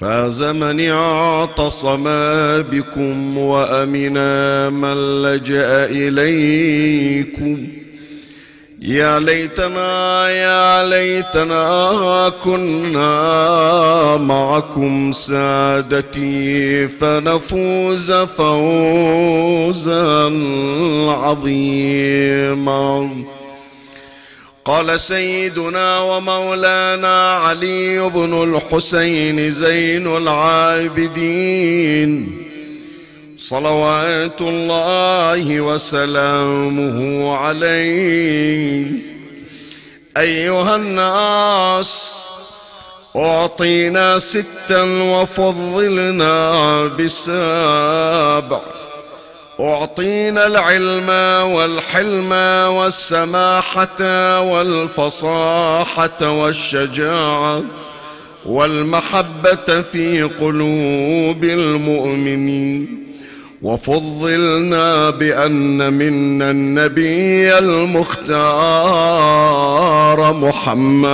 فاز من اعتصم بكم وامنا من لجأ إليكم. يا ليتنا يا ليتنا كنا معكم سادتي فنفوز فوزا عظيما. قال سيدنا ومولانا علي بن الحسين زين العابدين. صلوات الله وسلامه عليه. أيها الناس أعطينا ستا وفضلنا بسابع. أعطينا العلم والحلم والسماحة والفصاحة والشجاعة والمحبة في قلوب المؤمنين. وفضلنا بأن منا النبي المختار محمد.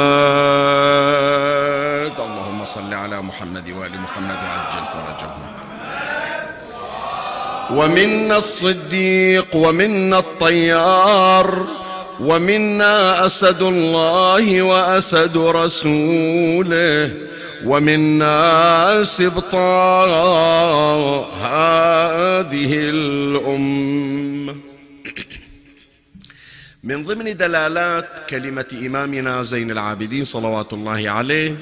اللهم صل على محمد وآل محمد وعجل فرجهم ومنا الصديق ومنا الطيار ومنا أسد الله وأسد رسوله ومنا سبطا هذه الأمة. من ضمن دلالات كلمة إمامنا زين العابدين صلوات الله عليه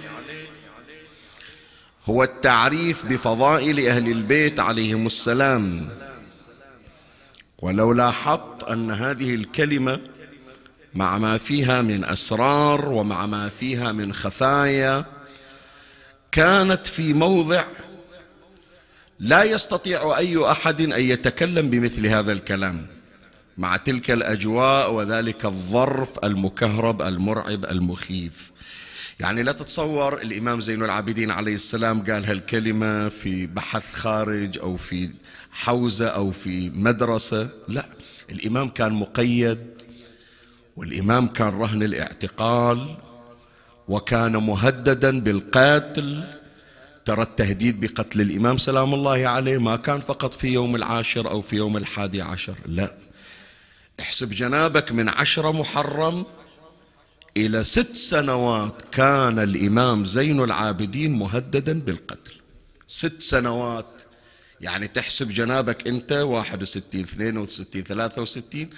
هو التعريف بفضائل أهل البيت عليهم السلام. ولو لاحظت أن هذه الكلمة مع ما فيها من أسرار ومع ما فيها من خفايا كانت في موضع لا يستطيع أي أحد أن يتكلم بمثل هذا الكلام مع تلك الأجواء وذلك الظرف المكهرب المرعب المخيف. يعني لا تتصور الإمام زين العابدين عليه السلام قال هالكلمة في بحث خارج أو في حوزة أو في مدرسة لا. الإمام كان مقيد والإمام كان رهن الاعتقال وكان مهددا بالقتل ترى التهديد بقتل الإمام سلام الله عليه ما كان فقط في يوم العاشر أو في يوم الحادي عشر لا. احسب جنابك من عشرة محرم إلى ست سنوات كان الإمام زين العابدين مهددا بالقتل. ست سنوات. يعني تحسب جنابك أنت واحد وستين اثنين وستين ثلاثة وستين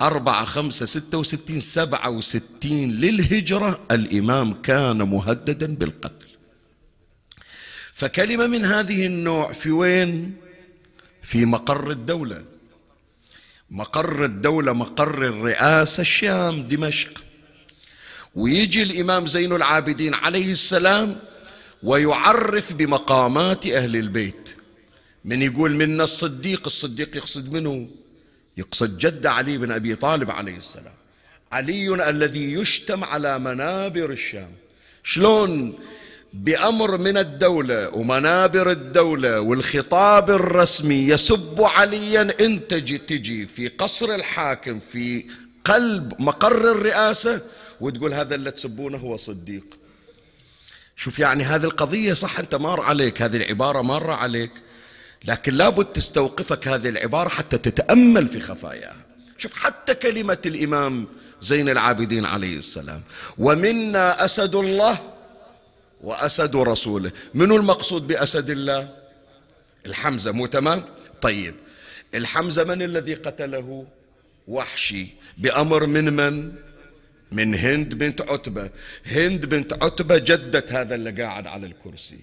أربعة خمسة ستة وستين سبعة وستين. للهجرة الإمام كان مهددا بالقتل. فكلمة من هذه النوع في وين؟ في مقر الدولة. مقر الدولة مقر الرئاسة الشام دمشق. ويجي الإمام زين العابدين عليه السلام ويعرف بمقامات أهل البيت. من يقول منا الصديق الصديق يقصد منه؟ يقصد جد علي بن أبي طالب عليه السلام. علي الذي يشتم على منابر الشام. شلون؟ بأمر من الدولة ومنابر الدولة والخطاب الرسمي يسب عليا انت تجي في قصر الحاكم في قلب مقر الرئاسة وتقول هذا اللي تسبونه هو صديق. شوف يعني هذه القضية صح أنت مار عليك هذه العبارة مارة عليك لكن لابد تستوقفك هذه العبارة حتى تتأمل في خفاياها. شوف حتى كلمة الإمام زين العابدين عليه السلام ومنا أسد الله وأسد رسوله. منو المقصود بأسد الله؟ الحمزة مو تمام؟ طيب الحمزة من الذي قتله؟ وحشي بأمر من من؟ من هند بنت عتبة. هند بنت عتبة جدة هذا اللي قاعد على الكرسي.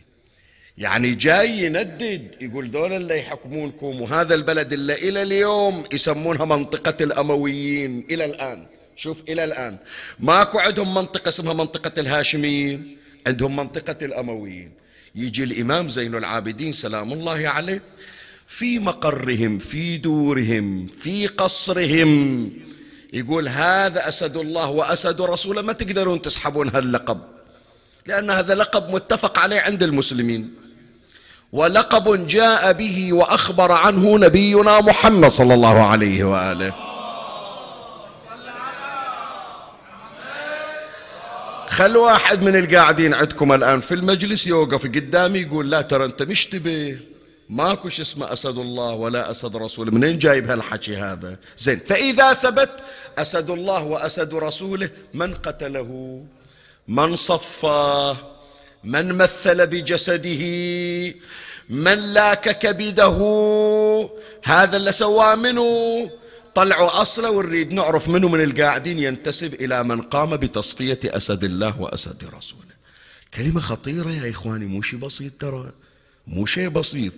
يعني جاي يندد يقول دول اللي يحكمونكم وهذا البلد اللي إلى اليوم يسمونها منطقة الأمويين. إلى الآن. شوف إلى الآن. ماكو عندهم منطقة اسمها منطقة الهاشميين عندهم منطقة الأمويين. يجي الإمام زين العابدين سلام الله عليه في مقرهم في دورهم في قصرهم يقول هذا أسد الله وأسد رسوله. ما تقدرون تسحبون هاللقب لأن هذا لقب متفق عليه عند المسلمين. ولقب جاء به وأخبر عنه نبينا محمد صلى الله عليه وآله. خل واحد من القاعدين عندكم الآن في المجلس يوقف قدامي يقول لا ترى أنت مشتبه ماكو شيء اسمه أسد الله ولا أسد رسوله منين جايب هالحكي هذا؟ زين فإذا ثبت أسد الله وأسد رسوله من قتله؟ من صفاه؟ من مثل بجسده؟ من لاك كبده هذا اللي سواه منه طلعوا أصله ونريد نعرف منه من القاعدين ينتسب إلى من قام بتصفية أسد الله وأسد رسوله. كلمة خطيرة يا إخواني مو شيء بسيط ترى. مو شيء بسيط.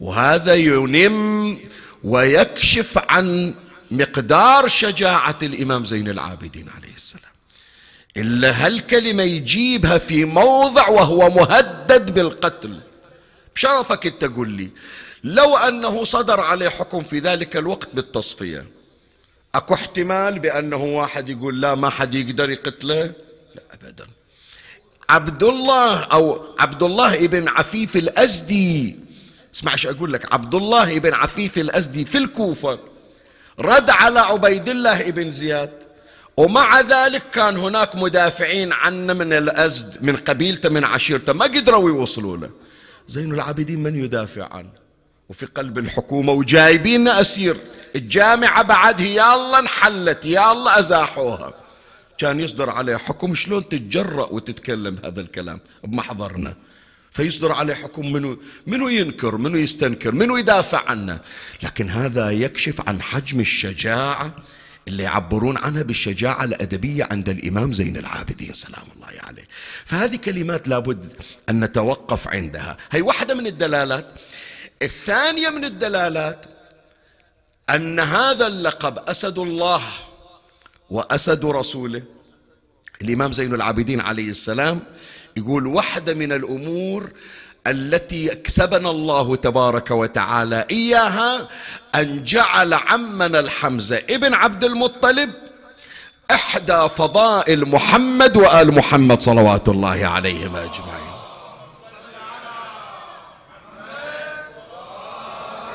وهذا ينم ويكشف عن مقدار شجاعة الإمام زين العابدين عليه السلام. إلا هالكلمة يجيبها في موضع وهو مهدد بالقتل. بشرفك قل لي لو أنه صدر عليه حكم في ذلك الوقت بالتصفية أكو احتمال بأنه واحد يقول لا ما حد يقدر يقتله؟ لا أبدا. عبد الله أو عبد الله ابن عفيف الأزدي اسمع إيش أقول لك. عبد الله ابن عفيف الأزدي في الكوفة رد على عبيد الله ابن زياد ومع ذلك كان هناك مدافعين عنه من الأزد من قبيلته من عشيرته ما قدروا يوصلوا له. زين العابدين من يدافع عنه؟ وفي قلب الحكومة وجايبين أسير. الجامعة بعد الله انحلت الله أزاحوها. كان يصدر عليه حكم شلون تتجرأ وتتكلم هذا الكلام بمحضرنا. فيصدر عليه حكم منو؟ منو ينكر؟ منو يستنكر؟ منو يدافع عنه؟ لكن هذا يكشف عن حجم الشجاعة اللي يعبرون عنها بالشجاعة الأدبية عند الإمام زين العابدين سلام الله عليه. فهذه كلمات لابد أن نتوقف عندها. هي واحدة من الدلالات. الثانية من الدلالات أن هذا اللقب أسد الله وأسد رسوله. الإمام زين العابدين عليه السلام يقول واحدة من الأمور التي اكسبنا الله تبارك وتعالى إياها أن جعل عمنا الحمزة ابن عبد المطلب إحدى فضائل محمد وآل محمد صلوات الله عليهم أجمعين.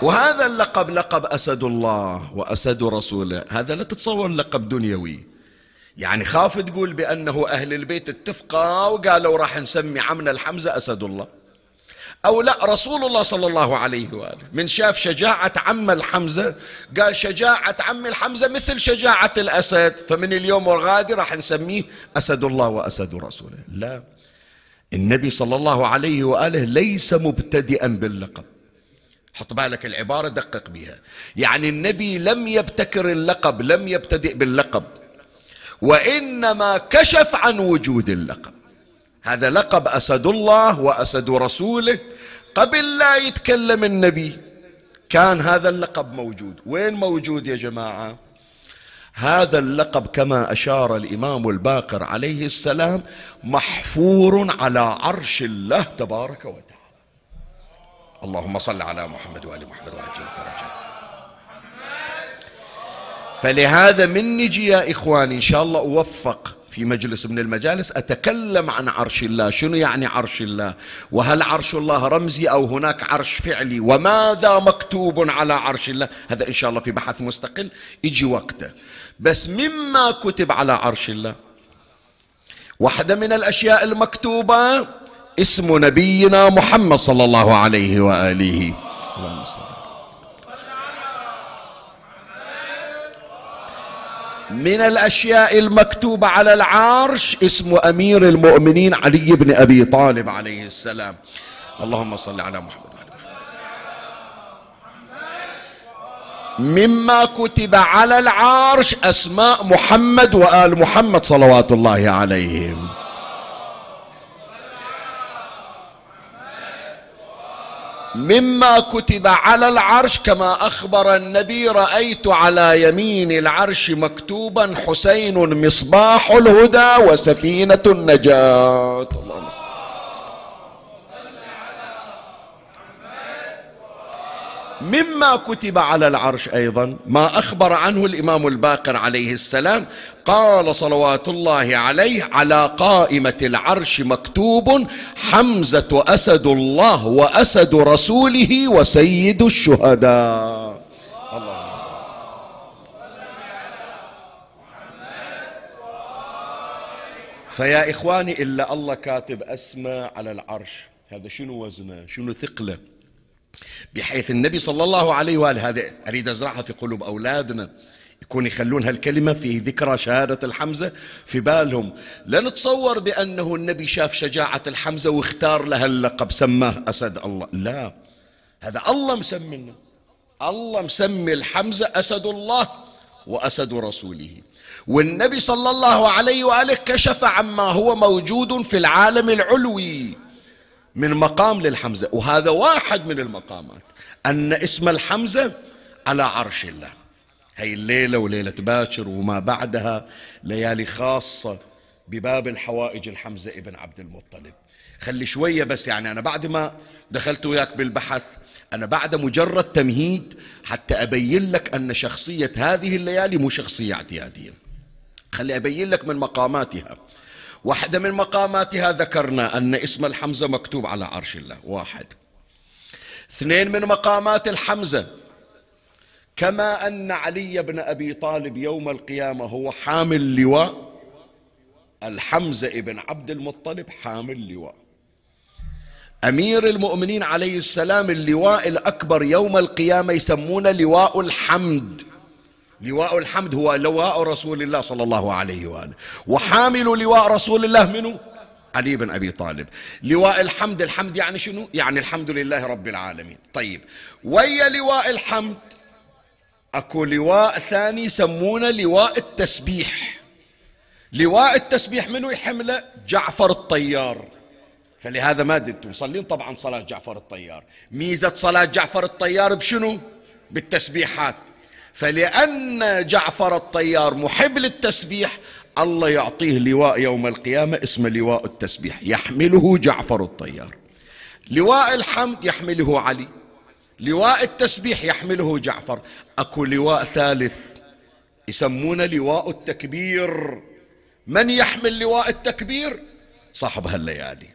وهذا اللقب لقب أسد الله وأسد رسوله. هذا لا تتصور لقب دنيوي. يعني خاف تقول بأنه أهل البيت اتفقوا وقالوا راح نسمي عمنا الحمزة أسد الله. أو لا رسول الله صلى الله عليه وآله. من شاف شجاعة عم الحمزة قال شجاعة عم الحمزة مثل شجاعة الأسد. فمن اليوم والغادي راح نسميه أسد الله وأسد رسوله. لا النبي صلى الله عليه وآله ليس مبتدئا باللقب. حط بالك العبارة دقق بها يعني النبي لم يبتكر اللقب لم يبتدئ باللقب. وإنما كشف عن وجود اللقب. هذا لقب أسد الله وأسد رسوله. قبل لا يتكلم النبي كان هذا اللقب موجود. وين موجود يا جماعة؟ هذا اللقب كما أشار الإمام الباقر عليه السلام محفور على عرش الله تبارك وتعالى. اللهم صل على محمد وآل محمد وعجل فرجه. فلهذا من نجي يا إخواني إن شاء الله أوفق في مجلس من المجالس. أتكلم عن عرش الله. شنو يعني عرش الله؟ وهل عرش الله رمزي أو هناك عرش فعلي؟ وماذا مكتوب على عرش الله؟ هذا إن شاء الله في بحث مستقل. يجي وقته. بس مما كتب على عرش الله. واحدة من الأشياء المكتوبة اسم نبينا محمد صلى الله عليه وآله. اللهم صل من الأشياء المكتوبة على العرش اسم أمير المؤمنين علي بن أبي طالب عليه السلام. اللهم صل على محمد. مما كتب على العرش أسماء محمد وآل محمد صلوات الله عليهم. مما كتب على العرش كما أخبر النبي رأيت على يمين العرش مكتوبا حسين مصباح الهدى وسفينة النجاة. اللهم صل مما كتب على العرش أيضا ما أخبر عنه الإمام الباقر عليه السلام قال صلوات الله عليه على قائمة العرش مكتوب حمزة أسد الله وأسد رسوله وسيد الشهداء. فيا إخواني إلا الله كاتب اسمه على العرش. هذا شنو وزنه؟ شنو ثقله؟ بحيث النبي صلى الله عليه وآله هذا أريد أزرعها في قلوب أولادنا يكون يخلون هالكلمة في ذكرى شهادة الحمزة في بالهم. لا نتصور بأنه النبي شاف شجاعة الحمزة واختار لها اللقب سماه أسد الله. لا هذا الله مسمينا الله مسمي الحمزة أسد الله وأسد رسوله. والنبي صلى الله عليه وآله كشف عما هو موجود في العالم العلوي. من مقام للحمزة. وهذا واحد من المقامات. أن اسم الحمزة على عرش الله. هي الليلة وليلة باكر وما بعدها ليالي خاصة بباب الحوائج الحمزة ابن عبد المطلب. خلي شوية بس يعني أنا بعد ما دخلت وياك بالبحث أنا بعد مجرد تمهيد حتى أبين لك أن شخصية هذه الليالي مو شخصية اعتيادية. خلي أبين لك من مقاماتها. واحدة من مقاماتها ذكرنا أن اسم الحمزة مكتوب على عرش الله واحد. اثنين من مقامات الحمزة كما أن علي بن أبي طالب يوم القيامة هو حامل لواء الحمزة ابن عبد المطلب حامل لواء. أمير المؤمنين عليه السلام اللواء الأكبر يوم القيامة يسمونه لواء الحمد. لواء الحمد هو لواء رسول الله صلى الله عليه وآله. وحامل لواء رسول الله منه علي بن أبي طالب. لواء الحمد الحمد يعني شنو؟ يعني الحمد لله رب العالمين. طيب ويا لواء الحمد؟ أكو لواء ثاني يسمونه لواء التسبيح. لواء التسبيح منو يحمله؟ جعفر الطيار. فلهذا ما أنتم مصلين طبعا صلاة جعفر الطيار. ميزة صلاة جعفر الطيار بشنو؟ بالتسبيحات. فلأن جعفر الطيار محب للتسبيح الله يعطيه لواء يوم القيامة اسمه لواء التسبيح يحمله جعفر الطيار. لواء الحمد يحمله علي لواء التسبيح يحمله جعفر. أكو لواء ثالث يسمونه لواء التكبير. من يحمل لواء التكبير؟ صاحب هالليالي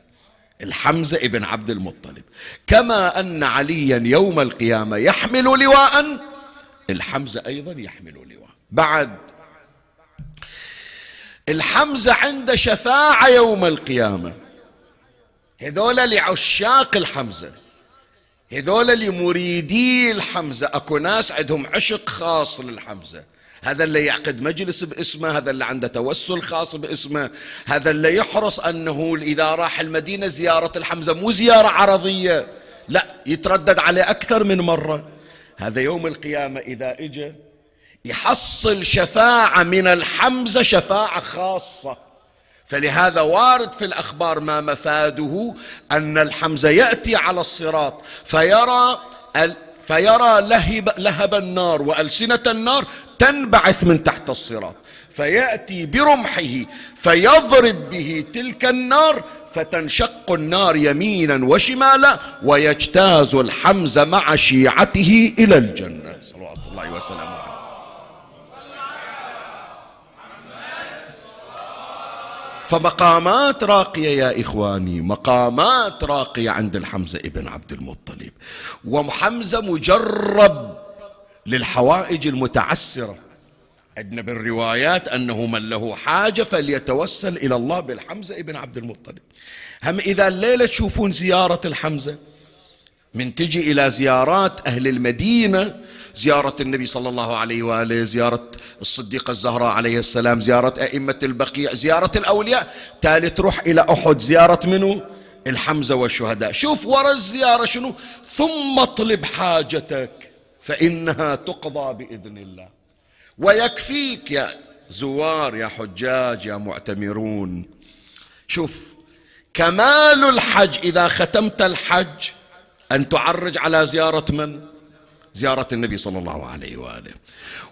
الحمزة ابن عبد المطلب. كما أن عليا يوم القيامة يحمل لواء الحمزة أيضا يحمل لواء بعد. الحمزة عنده شفاعة يوم القيامة. هذول لعشاق الحمزة. هذول لمريدي الحمزة. أكو ناس عندهم عشق خاص للحمزة. هذا اللي يعقد مجلس باسمه هذا اللي عنده توسل خاص باسمه. هذا اللي يحرص أنه إذا راح المدينة زيارة الحمزة مو زيارة عرضية لا يتردد عليه أكثر من مرة. هذا يوم القيامة إذا إجا يحصل شفاعة من الحمزة شفاعة خاصة. فلهذا وارد في الأخبار ما مفاده أن الحمزة يأتي على الصراط فيرى فيرى لهب, لهب النار وألسنة النار تنبعث من تحت الصراط. فيأتي برمحه فيضرب به تلك النار فتنشق النار يمينا وشمالا ويجتاز الحمزة مع شيعته إلى الجنة. صلوات الله وسلامه فمقامات راقية يا إخواني مقامات راقية عند الحمزة ابن عبد المطلب. وحمزة مجرب للحوائج المتعسرة. عندنا بالروايات أنه من له حاجة فليتوسل إلى الله بالحمزة ابن عبد المطلب. هم إذا الليلة تشوفون زيارة الحمزة؟ من تجي إلى زيارات أهل المدينة زيارة النبي صلى الله عليه وآله زيارة الصديقة الزهراء عليه السلام زيارة أئمة البقيع زيارة الأولياء. تالي تروح إلى أحد زيارة منه الحمزة والشهداء. شوف ورا الزيارة شنو؟ ثم اطلب حاجتك فإنها تقضى بإذن الله. ويكفيك يا زوار يا حجاج يا معتمرون. شوف كمال الحج إذا ختمت الحج أن تعرج على زيارة من؟ زيارة النبي صلى الله عليه وآله.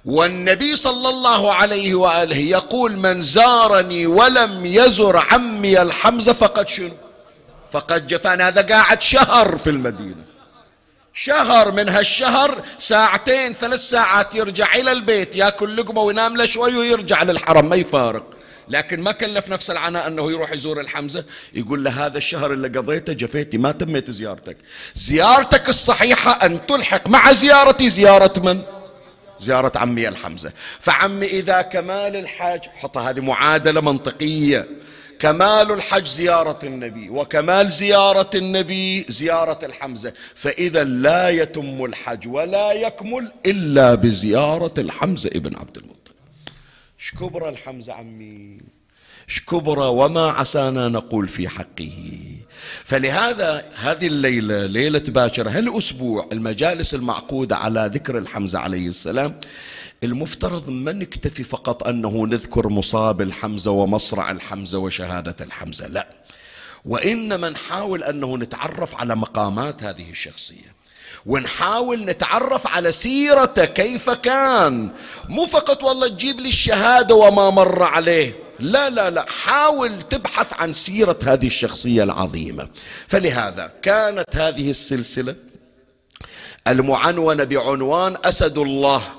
والنبي صلى الله عليه وآله يقول من زارني ولم يزر عمي الحمزة فقد شنو؟ فقد جفان. هذا قاعد شهر في المدينة. شهر من هالشهر ساعتين ثلاث ساعات يرجع إلى البيت ياكل لقمة وينام له شوي ويرجع للحرم ما يفارق. لكن ما كلف نفس العناء أنه يروح يزور الحمزة يقول له هذا الشهر اللي قضيته جفيتي ما تميت زيارتك. زيارتك الصحيحة أن تلحق مع زيارتي زيارة من؟ زيارة عمي الحمزة. فعمي إذا كمال الحاج حط هذه معادلة منطقية. كمال الحج زيارة النبي وكمال زيارة النبي زيارة الحمزة. فإذا لا يتم الحج ولا يكمل إلا بزيارة الحمزة ابن عبد المطلب. شكبر الحمزة عمي؟ شكبر وما عسانا نقول في حقه. فلهذا هذه الليلة ليلة باكر هالأسبوع المجالس المعقودة على ذكر الحمزة عليه السلام المفترض ما نكتفي فقط أنه نذكر مصاب الحمزة ومصرع الحمزة وشهادة الحمزة لا. وإنما نحاول أنه نتعرف على مقامات هذه الشخصية. ونحاول نتعرف على سيرته كيف كان. مو فقط والله تجيب لي الشهادة وما مر عليه. لا لا لا. حاول تبحث عن سيرة هذه الشخصية العظيمة. فلهذا كانت هذه السلسلة المعنونة بعنوان أسد الله.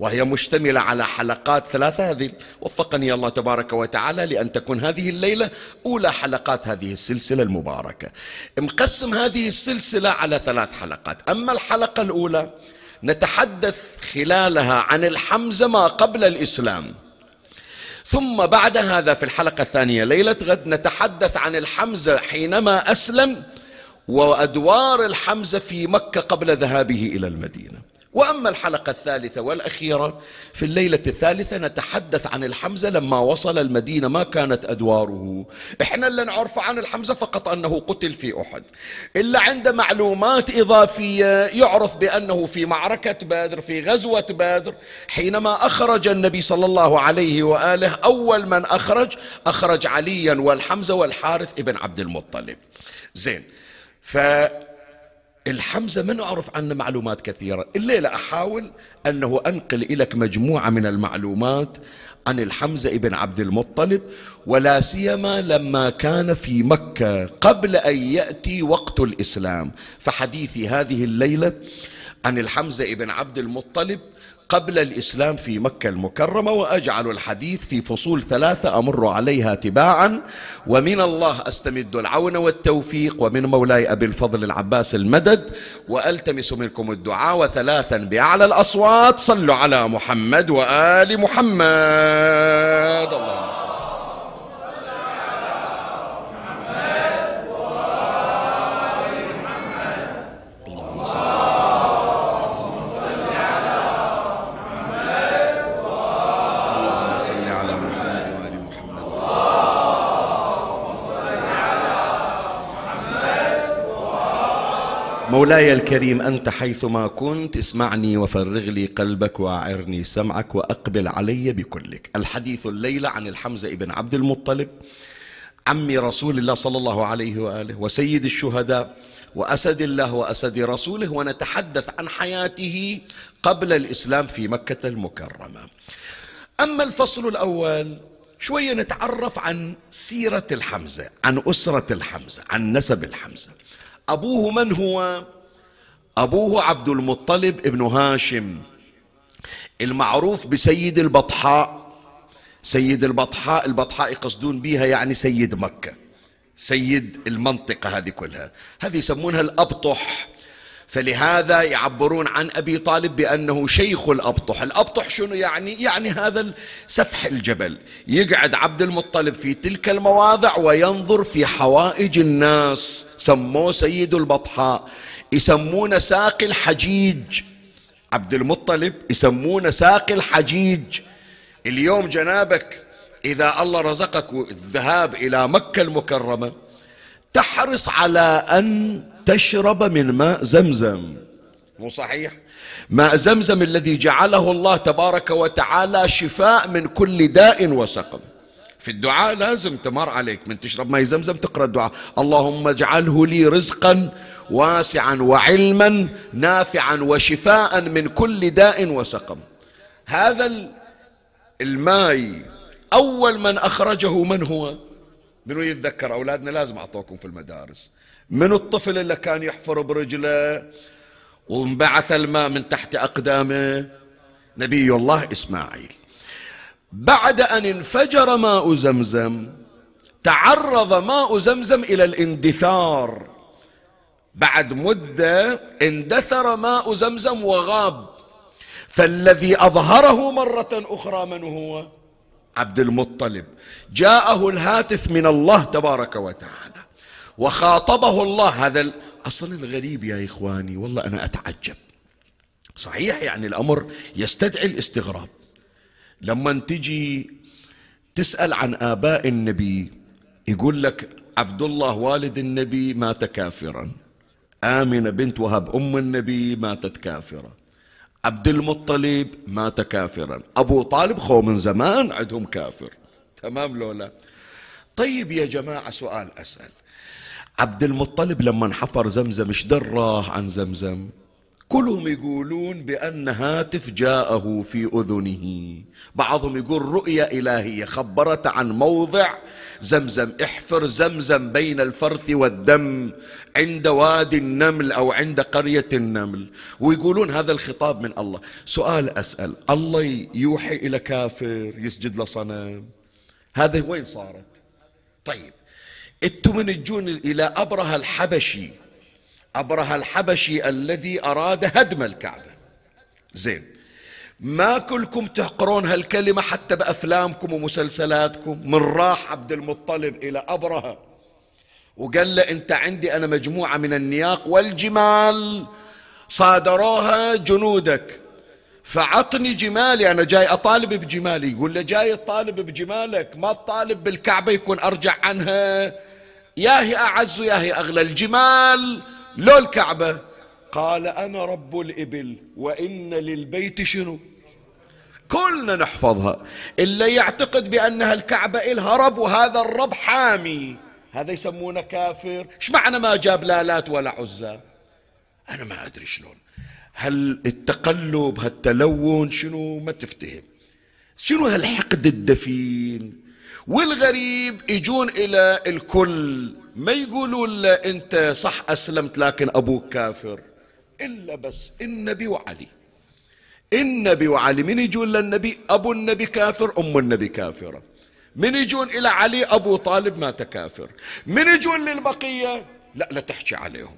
وهي مشتملة على حلقات ثلاثة هذه. وفقني الله تبارك وتعالى لأن تكون هذه الليلة أولى حلقات هذه السلسلة المباركة. مقسم هذه السلسلة على ثلاث حلقات. أما الحلقة الأولى نتحدث خلالها عن الحمزة ما قبل الإسلام. ثم بعد هذا في الحلقة الثانية ليلة غد نتحدث عن الحمزة حينما أسلم وأدوار الحمزة في مكة قبل ذهابه إلى المدينة. وأما الحلقة الثالثة والأخيرة في الليلة الثالثة نتحدث عن الحمزة لما وصل المدينة ما كانت أدواره. إحنا اللي نعرف عن الحمزة فقط أنه قتل في أحد. إلا عند معلومات إضافية يعرف بأنه في معركة بدر في غزوة بدر حينما أخرج النبي صلى الله عليه وآله أول من أخرج أخرج عليا والحمزة والحارث ابن عبد المطلب. زين ف الحمزة ما نعرف عنه معلومات كثيرة الليلة أحاول أنه أنقل لك مجموعة من المعلومات عن الحمزة ابن عبد المطلب ولا سيما لما كان في مكة قبل أن يأتي وقت الإسلام. فحديثي هذه الليلة عن الحمزة ابن عبد المطلب قبل الإسلام في مكة المكرمة وأجعل الحديث في فصول ثلاثة أمر عليها تباعا ومن الله أستمد العون والتوفيق ومن مولاي أبي الفضل العباس المدد وألتمس منكم الدعاء وثلاثا بأعلى الأصوات صلوا على محمد وآل محمد. اللهم صل مولاي الكريم أنت حيثما كنت اسمعني وفرغ لي قلبك وأعرني سمعك وأقبل علي بكلك. الحديث الليلة عن الحمزة ابن عبد المطلب عم رسول الله صلى الله عليه وآله وسيد الشهداء وأسد الله وأسد رسوله ونتحدث عن حياته قبل الإسلام في مكة المكرمة. أما الفصل الأول شوية نتعرف عن سيرة الحمزة عن أسرة الحمزة عن نسب الحمزة. أبوه من هو؟ أبوه عبد المطلب ابن هاشم المعروف بسيد البطحاء. سيد البطحاء البطحاء يقصدون بها يعني سيد مكة سيد المنطقة هذه كلها. هذه يسمونها الأبطح. فلهذا يعبرون عن أبي طالب بأنه شيخ الأبطح، الأبطح شنو يعني؟ يعني هذا سفح الجبل، يقعد عبد المطلب في تلك المواضع وينظر في حوائج الناس، سموه سيد البطحاء، يسمونه ساقي الحجيج، عبد المطلب يسمونه ساقي الحجيج، اليوم جنابك إذا الله رزقك الذهاب إلى مكة المكرمة تحرص على أن تشرب من ماء زمزم. مو صحيح؟ ماء زمزم الذي جعله الله تبارك وتعالى شفاء من كل داء وسقم. في الدعاء لازم تمر عليك. من تشرب ماء زمزم تقرأ الدعاء. اللهم اجعله لي رزقا واسعا وعلما نافعا وشفاء من كل داء وسقم. هذا الماء أول من أخرجه من هو؟ منو يتذكر أولادنا؟ لازم أعطوكم في المدارس. من الطفل اللي كان يحفر برجله وانبعث الماء من تحت أقدامه؟ نبي الله إسماعيل. بعد أن انفجر ماء زمزم تعرض ماء زمزم إلى الاندثار. بعد مدة اندثر ماء زمزم وغاب. فالذي أظهره مرة أخرى من هو؟ عبد المطلب. جاءه الهاتف من الله تبارك وتعالى. وخاطبه الله. هذا الأصل الغريب يا إخواني والله أنا أتعجب. صحيح يعني الأمر يستدعي الاستغراب. لما تجي تسأل عن آباء النبي يقول لك عبد الله والد النبي مات كافرا. آمنة بنت وهب أم النبي ماتت كافرة عبد المطلب مات كافرا. أبو طالب خو من زمان عندهم كافر. تمام لولا؟ طيب يا جماعة سؤال أسأل. عبد المطلب لما حفر زمزم إيش دراه عن زمزم. كلهم يقولون بأن هاتف جاءه في أذنه. بعضهم يقول رؤية إلهية خبرت عن موضع. زمزم احفر زمزم بين الفرث والدم عند وادي النمل أو عند قرية النمل. ويقولون هذا الخطاب من الله. سؤال أسأل. الله يوحي إلى كافر يسجد لصنم هذا وين صارت؟ طيب. أنتم من تجون إلى أبرهة الحبشي. أبرهة الحبشي الذي أراد هدم الكعبة. زين. ما كلكم تحقرون هالكلمة حتى بأفلامكم ومسلسلاتكم. من راح عبد المطلب إلى أبرهة وقال له أنت عندي أنا مجموعة من النياق والجمال. صادروها جنودك. فعطني جمالي. أنا جاي أطالب بجمالي. يقول له جاي أطالب بجمالك. ما تطالب بالكعبة يكون أرجع عنها. يا هي أعز يا هي أغلى الجمال لو الكعبة قال أنا رب الإبل وإن للبيت شنو؟ كلنا نحفظها. إلا يعتقد بأنها الكعبة إلها رب وهذا الرب حامي. هذا يسمونه كافر. إيش معنى ما جاب لا ولا عزى؟ أنا ما أدري شلون. هل التقلب هالتلون شنو؟ ما تفتهم. شنو هالحقد الدفين؟ والغريب يجون إلى الكل. ما يقولوا له أنت صح أسلمت لكن أبوك كافر. إلا بس النبي وعلي. النبي وعلي من يجون للنبي أبو النبي كافر أم النبي كافرة. من يجون إلى علي؟ أبو طالب مات كافر. من يجون للبقية؟ لا لا تحكي عليهم.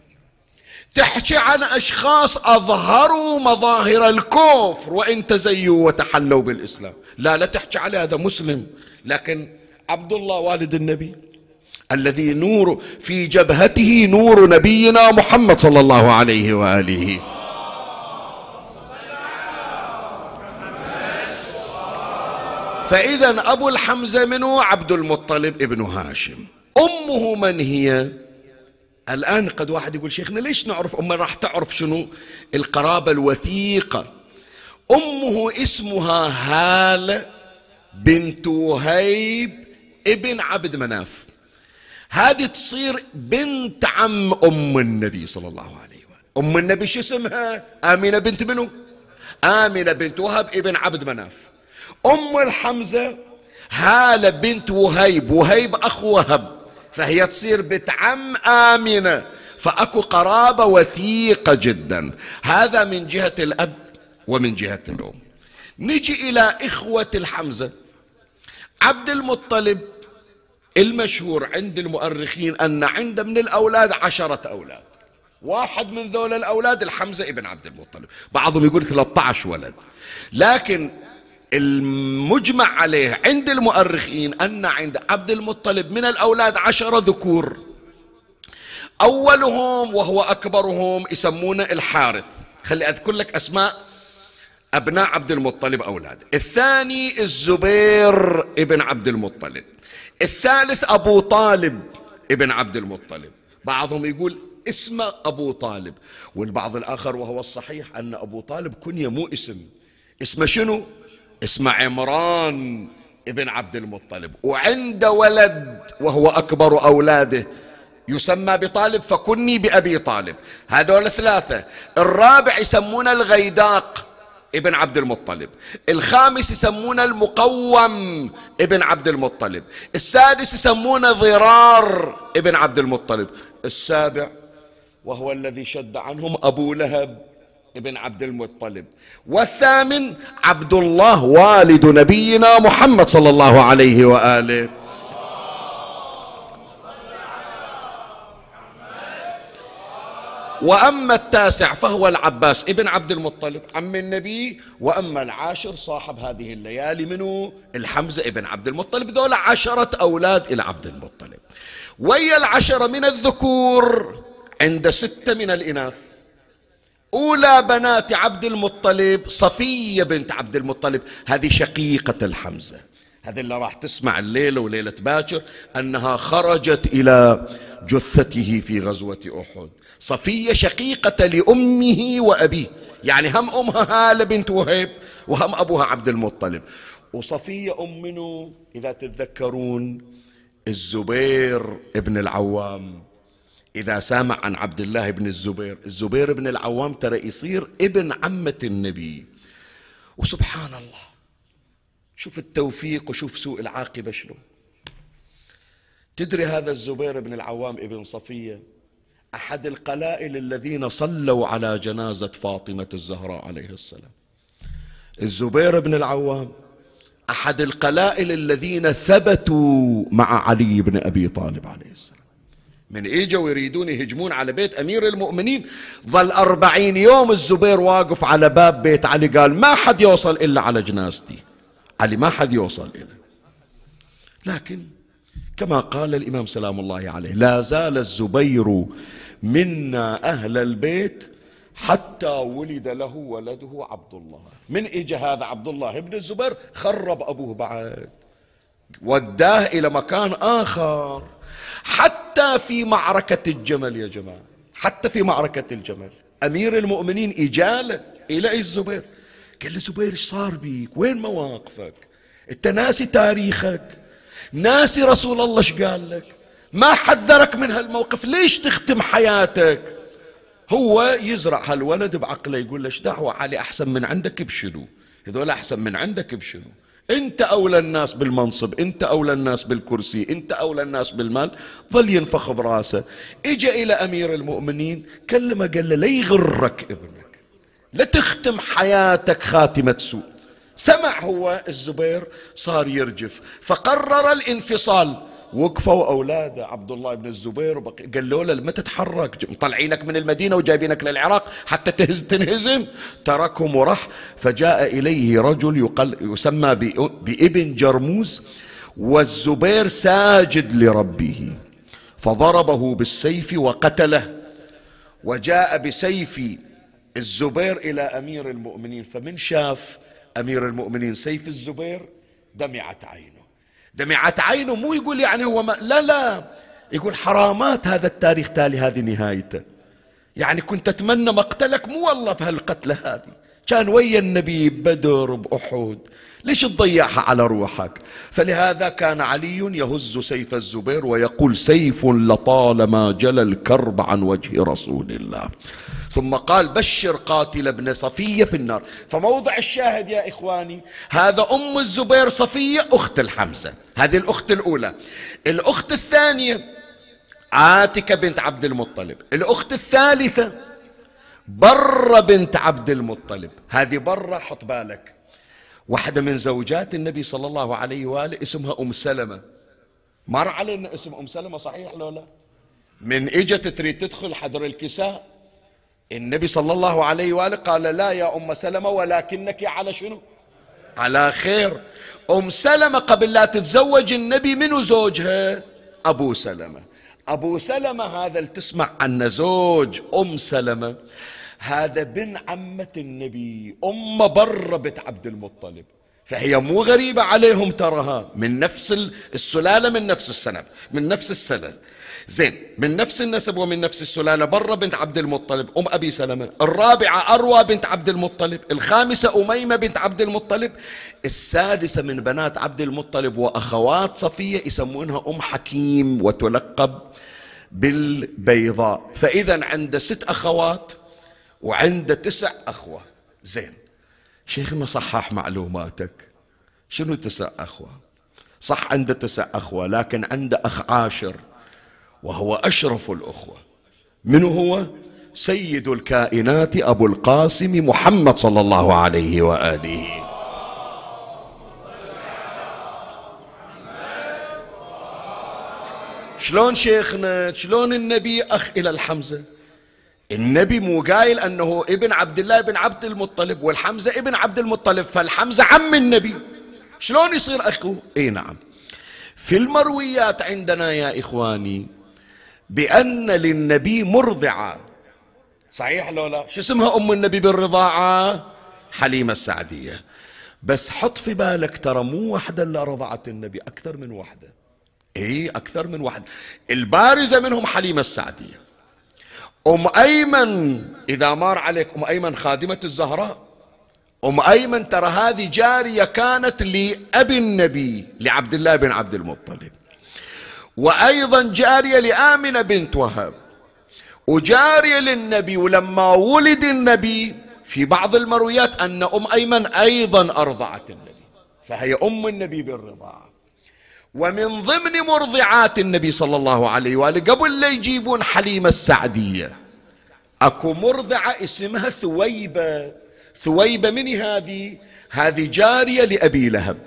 تحكي عن أشخاص أظهروا مظاهر الكفر وإن تزيوا وتحلوا بالإسلام. لا لا تحكي عليه هذا مسلم. لكن عبد الله والد النبي. الذي نور في جبهته نور نبينا محمد صلى الله عليه وآله. فإذا أبو الحمزة منه عبد المطلب ابن هاشم. أمه من هي؟ الآن قد واحد يقول شيخنا ليش نعرف؟ أمه راح تعرف شنو؟ القرابة الوثيقة. أمه اسمها هاله بنت وهيب. ابن عبد مناف. هذه تصير بنت عم أم النبي صلى الله عليه وآله. أم النبي شو اسمها؟ آمنة بنت منو؟ آمنة بنت وهب ابن عبد مناف. أم الحمزة هالة بنت وهيب وهيب أخو وهب. فهي تصير بنت عم آمنة. فأكو قرابة وثيقة جدا. هذا من جهة الأب ومن جهة الأم. نجي إلى إخوة الحمزة. عبد المطلب المشهور عند المؤرخين أن عنده من الأولاد عشرة أولاد. واحد من ذول الأولاد الحمزة ابن عبد المطلب. بعضهم يقول 13 ولد. لكن المجمع عليه عند المؤرخين أن عند عبد المطلب من الأولاد عشرة ذكور. أولهم وهو أكبرهم يسمونه الحارث. خلي أذكر لك أسماء أبناء عبد المطلب أولاده الثاني الزبير ابن عبد المطلب. الثالث أبو طالب ابن عبد المطلب. بعضهم يقول اسمه أبو طالب والبعض الآخر وهو الصحيح أن أبو طالب كنية مو اسم. اسمه شنو؟ اسمه عمران ابن عبد المطلب. وعنده ولد وهو أكبر أولاده يسمى بطالب فكني بأبي طالب. هذول ثلاثة. الرابع يسمونه الغيداق. ابن عبد المطلب. الخامس يسمونه المقوم ابن عبد المطلب. السادس يسمونه ضرار ابن عبد المطلب. السابع وهو الذي شد عنهم أبو لهب ابن عبد المطلب. والثامن عبد الله والد نبينا محمد صلى الله عليه وآله. وأما التاسع فهو العباس ابن عبد المطلب عم النبي. وأما العاشر صاحب هذه الليالي منه الحمزة ابن عبد المطلب. ذولا عشرة أولاد إلى عبد المطلب. ويا العشرة من الذكور عند ستة من الإناث. أولى بنات عبد المطلب صفية بنت عبد المطلب. هذه شقيقة الحمزة. هذه اللي راح تسمع الليلة وليلة باكر أنها خرجت إلى جثته في غزوة أحد. صفية شقيقة لأمه وأبيه. يعني هم أمها هالة بنت وهيب وهم أبوها عبد المطلب. وصفية أم منه إذا تتذكرون الزبير ابن العوام. إذا سامع عن عبد الله بن الزبير الزبير بن العوام ترى يصير ابن عمة النبي. وسبحان الله. شوف التوفيق وشوف سوء العاقبة شلون. تدري هذا الزبير بن العوام ابن صفية؟ أحد القلائل الذين صلوا على جنازة فاطمة الزهراء عليه السلام. الزبير بن العوام أحد القلائل الذين ثبتوا مع علي بن أبي طالب عليه السلام. من اجوا يريدون يهجمون على بيت أمير المؤمنين ظل أربعين يوم الزبير واقف على باب بيت علي قال ما حد يوصل إلا على جنازتي. علي ما حد يوصل إليه. لكن كما قال الإمام سلام الله عليه لا زال الزبير منا أهل البيت حتى ولد له ولده عبد الله. من إجا هذا عبد الله ابن الزبير؟ خرب أبوه بعد. وداه إلى مكان آخر. حتى في معركة الجمل يا جماعة. حتى في معركة الجمل. أمير المؤمنين إجالة إلى الزبير. قال له زبير إيش صار بيك؟ وين مواقفك؟ أنت ناسي تاريخك ناسي رسول الله إيش قال لك؟ ما حذرك من هالموقف ليش تختم حياتك؟ هو يزرع هالولد بعقله يقول له إيش دعوة؟ علي أحسن من عندك بشنو؟ هذول أحسن من عندك بشنو؟ أنت أولى الناس بالمنصب أنت أولى الناس بالكرسي أنت أولى الناس بالمال ظل ينفخ براسه. اجى إلى أمير المؤمنين كلمه قال له لا يغرك ابنك لا تختم حياتك خاتمة سوء. سمع هو الزبير صار يرجف فقرر الانفصال. وقفوا أولاده عبد الله بن الزبير قالوا له ما تتحرك مطلعينك من المدينة وجايبينك للعراق حتى تهز تنهزم. تركهم وراح فجاء إليه رجل يقل يسمى بإبن جرموز والزبير ساجد لربه فضربه بالسيف وقتله وجاء بسيف الزبير إلى أمير المؤمنين فمن شاف أمير المؤمنين سيف الزبير دمعت عينه. دمعت عينه مو يقول يعني هو ما لا لا. يقول حرامات هذا التاريخ تالي هذه نهايته. يعني كنت أتمنى مقتلك مو والله بهالقتلة هذه. كان ويا النبي بدر بأحد. ليش تضيعها على روحك؟ فلهذا كان علي يهز سيف الزبير ويقول سيف لطالما جل الكرب عن وجه رسول الله. ثم قال بشر قاتل ابن صفية في النار. فموضع الشاهد يا إخواني هذا أم الزبير صفية أخت الحمزة. هذه الأخت الأولى. الأخت الثانية عاتكة بنت عبد المطلب. الأخت الثالثة برة بنت عبد المطلب. هذه برة حط بالك. واحدة من زوجات النبي صلى الله عليه وآله اسمها أم سلمة. مر علينا اسم أم سلمة صحيح لو لا؟ من إجت تريد تدخل حضر الكساء. النبي صلى الله عليه وآله قال لا يا أم سلمة ولكنك على شنو؟ على خير. أم سلمة قبل لا تتزوج النبي منو زوجها؟ أبو سلمة. أبو سلمة هذا اللي تسمع عنه زوج أم سلمة. هذا بن عمة النبي أم بر بنت عبد المطلب. فهي مو غريبة عليهم تراها. من نفس السلالة من نفس السنة من نفس السنة زين من نفس النسب ومن نفس السلالة برة بنت عبد المطلب أم أبي سلمة. الرابعة أروى بنت عبد المطلب. الخامسة أميمة بنت عبد المطلب. السادسة من بنات عبد المطلب وأخوات صفية يسمونها أم حكيم وتلقب بالبيضاء. فإذا عنده ست أخوات وعنده تسع أخوة. زين. شيخنا صحح معلوماتك. شنو تسع أخوة؟ صح عنده تسع أخوة لكن عنده أخ عاشر وهو أشرف الأخوة. من هو؟ سيد الكائنات أبو القاسم محمد صلى الله عليه وآله. شلون شيخنا؟ شلون النبي أخ إلى الحمزة؟ النبي مو قايل أنه ابن عبد الله بن عبد المطلب والحمزة ابن عبد المطلب فالحمزة عم النبي. شلون يصير أخوه إي نعم. في المرويات عندنا يا إخواني بأن للنبي مرضعة. صحيح لو لا؟ شو اسمها أم النبي بالرضاعة؟ حليمة السعدية. بس حط في بالك ترى مو واحدة اللي رضعت النبي أكثر من واحدة إي أكثر من واحدة البارزة منهم حليمة السعدية. أم أيمن إذا مار عليك أم أيمن خادمة الزهراء أم أيمن ترى هذه جارية كانت لأبي النبي لعبد الله بن عبد المطلب. وأيضا جارية لآمنة بنت وهب. وجارية للنبي ولما ولد النبي في بعض المرويات أن أم أيمن أيضا أرضعت النبي. فهي أم النبي بالرضاعة. ومن ضمن مرضعات النبي صلى الله عليه وآله قبل لا يجيبون حليمة السعدية. أكو مرضعة اسمها ثويبة. ثويبة من هذه؟ هذه جارية لأبي لهب.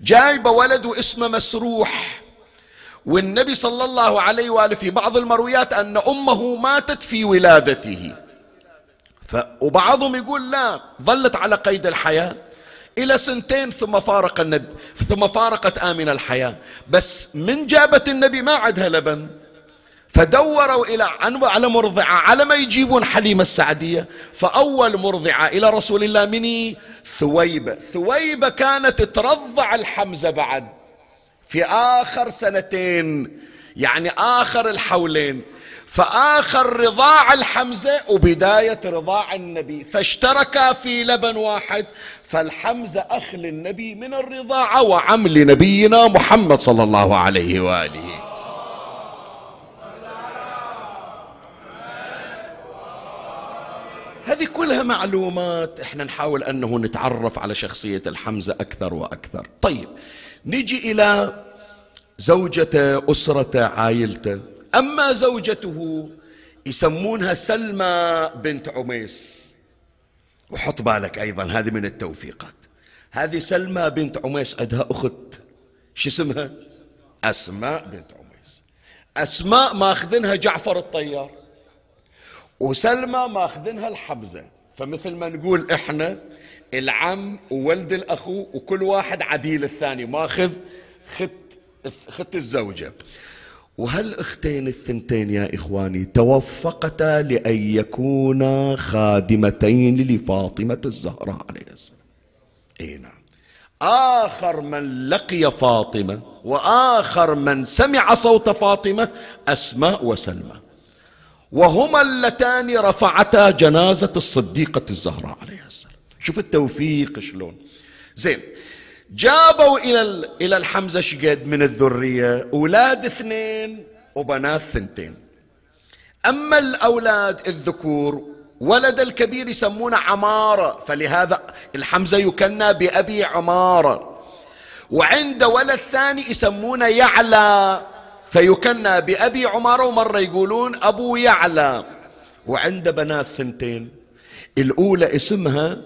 جايبة ولد اسمه مسروح. والنبي صلى الله عليه وآله في بعض المرويات أن أمه ماتت في ولادته. ف وبعضهم يقول لا ظلت على قيد الحياة. إلى سنتين ثم فارق النبي ثم فارقت امنه الحياة. بس من جابت النبي ما عندها لبن. فدوروا إلى على مرضعة على ما يجيبون حليمة السعدية. فأول مرضعة إلى رسول الله مني ثويبة. ثويبة كانت ترضع الحمزة بعد. في آخر سنتين يعني آخر الحولين فآخر رضاع الحمزة وبداية رضاع النبي. فاشتركا في لبن واحد. فالحمزة أخ للنبي من الرضاعة وعم لنبينا محمد صلى الله عليه وآله. هذه كلها معلومات. إحنا نحاول انه نتعرف على شخصية الحمزة أكثر وأكثر. طيب نجي إلى زوجته أسرته عائلته. أما زوجته يسمونها سلمى بنت عميس. وحط بالك أيضا هذه من التوفيقات. هذه سلمى بنت عميس عندها أخت. شو اسمها؟ أسماء بنت عميس. أسماء ماخذنها جعفر الطيار. وسلمى ماخذنها الحمزة. فمثل ما نقول إحنا العم وولد الأخو وكل واحد عديل الثاني ماخذ خط خط الزوجة. وهالأختين الثنتين يا إخواني توفقتا لأن يكونا خادمتين لفاطمة الزهراء عليه السلام؟ أي نعم. آخر من لقي فاطمة وآخر من سمع صوت فاطمة أسماء وسلمى. وهما اللتان رفعتا جنازة الصديقة الزهراء عليها السلام. شوف التوفيق شلون. زين جابوا إلى إلى الحمزة شقد من الذرية أولاد اثنين وبنات ثنتين. أما الأولاد الذكور ولد الكبير يسمونه عمارة فلهذا الحمزة يكنى بأبي عمارة. وعند ولد ثاني يسمونه يعلى فيكنى بأبي عمارة ومرة يقولون أبو يعلى. وعند بنات ثنتين الأولى اسمها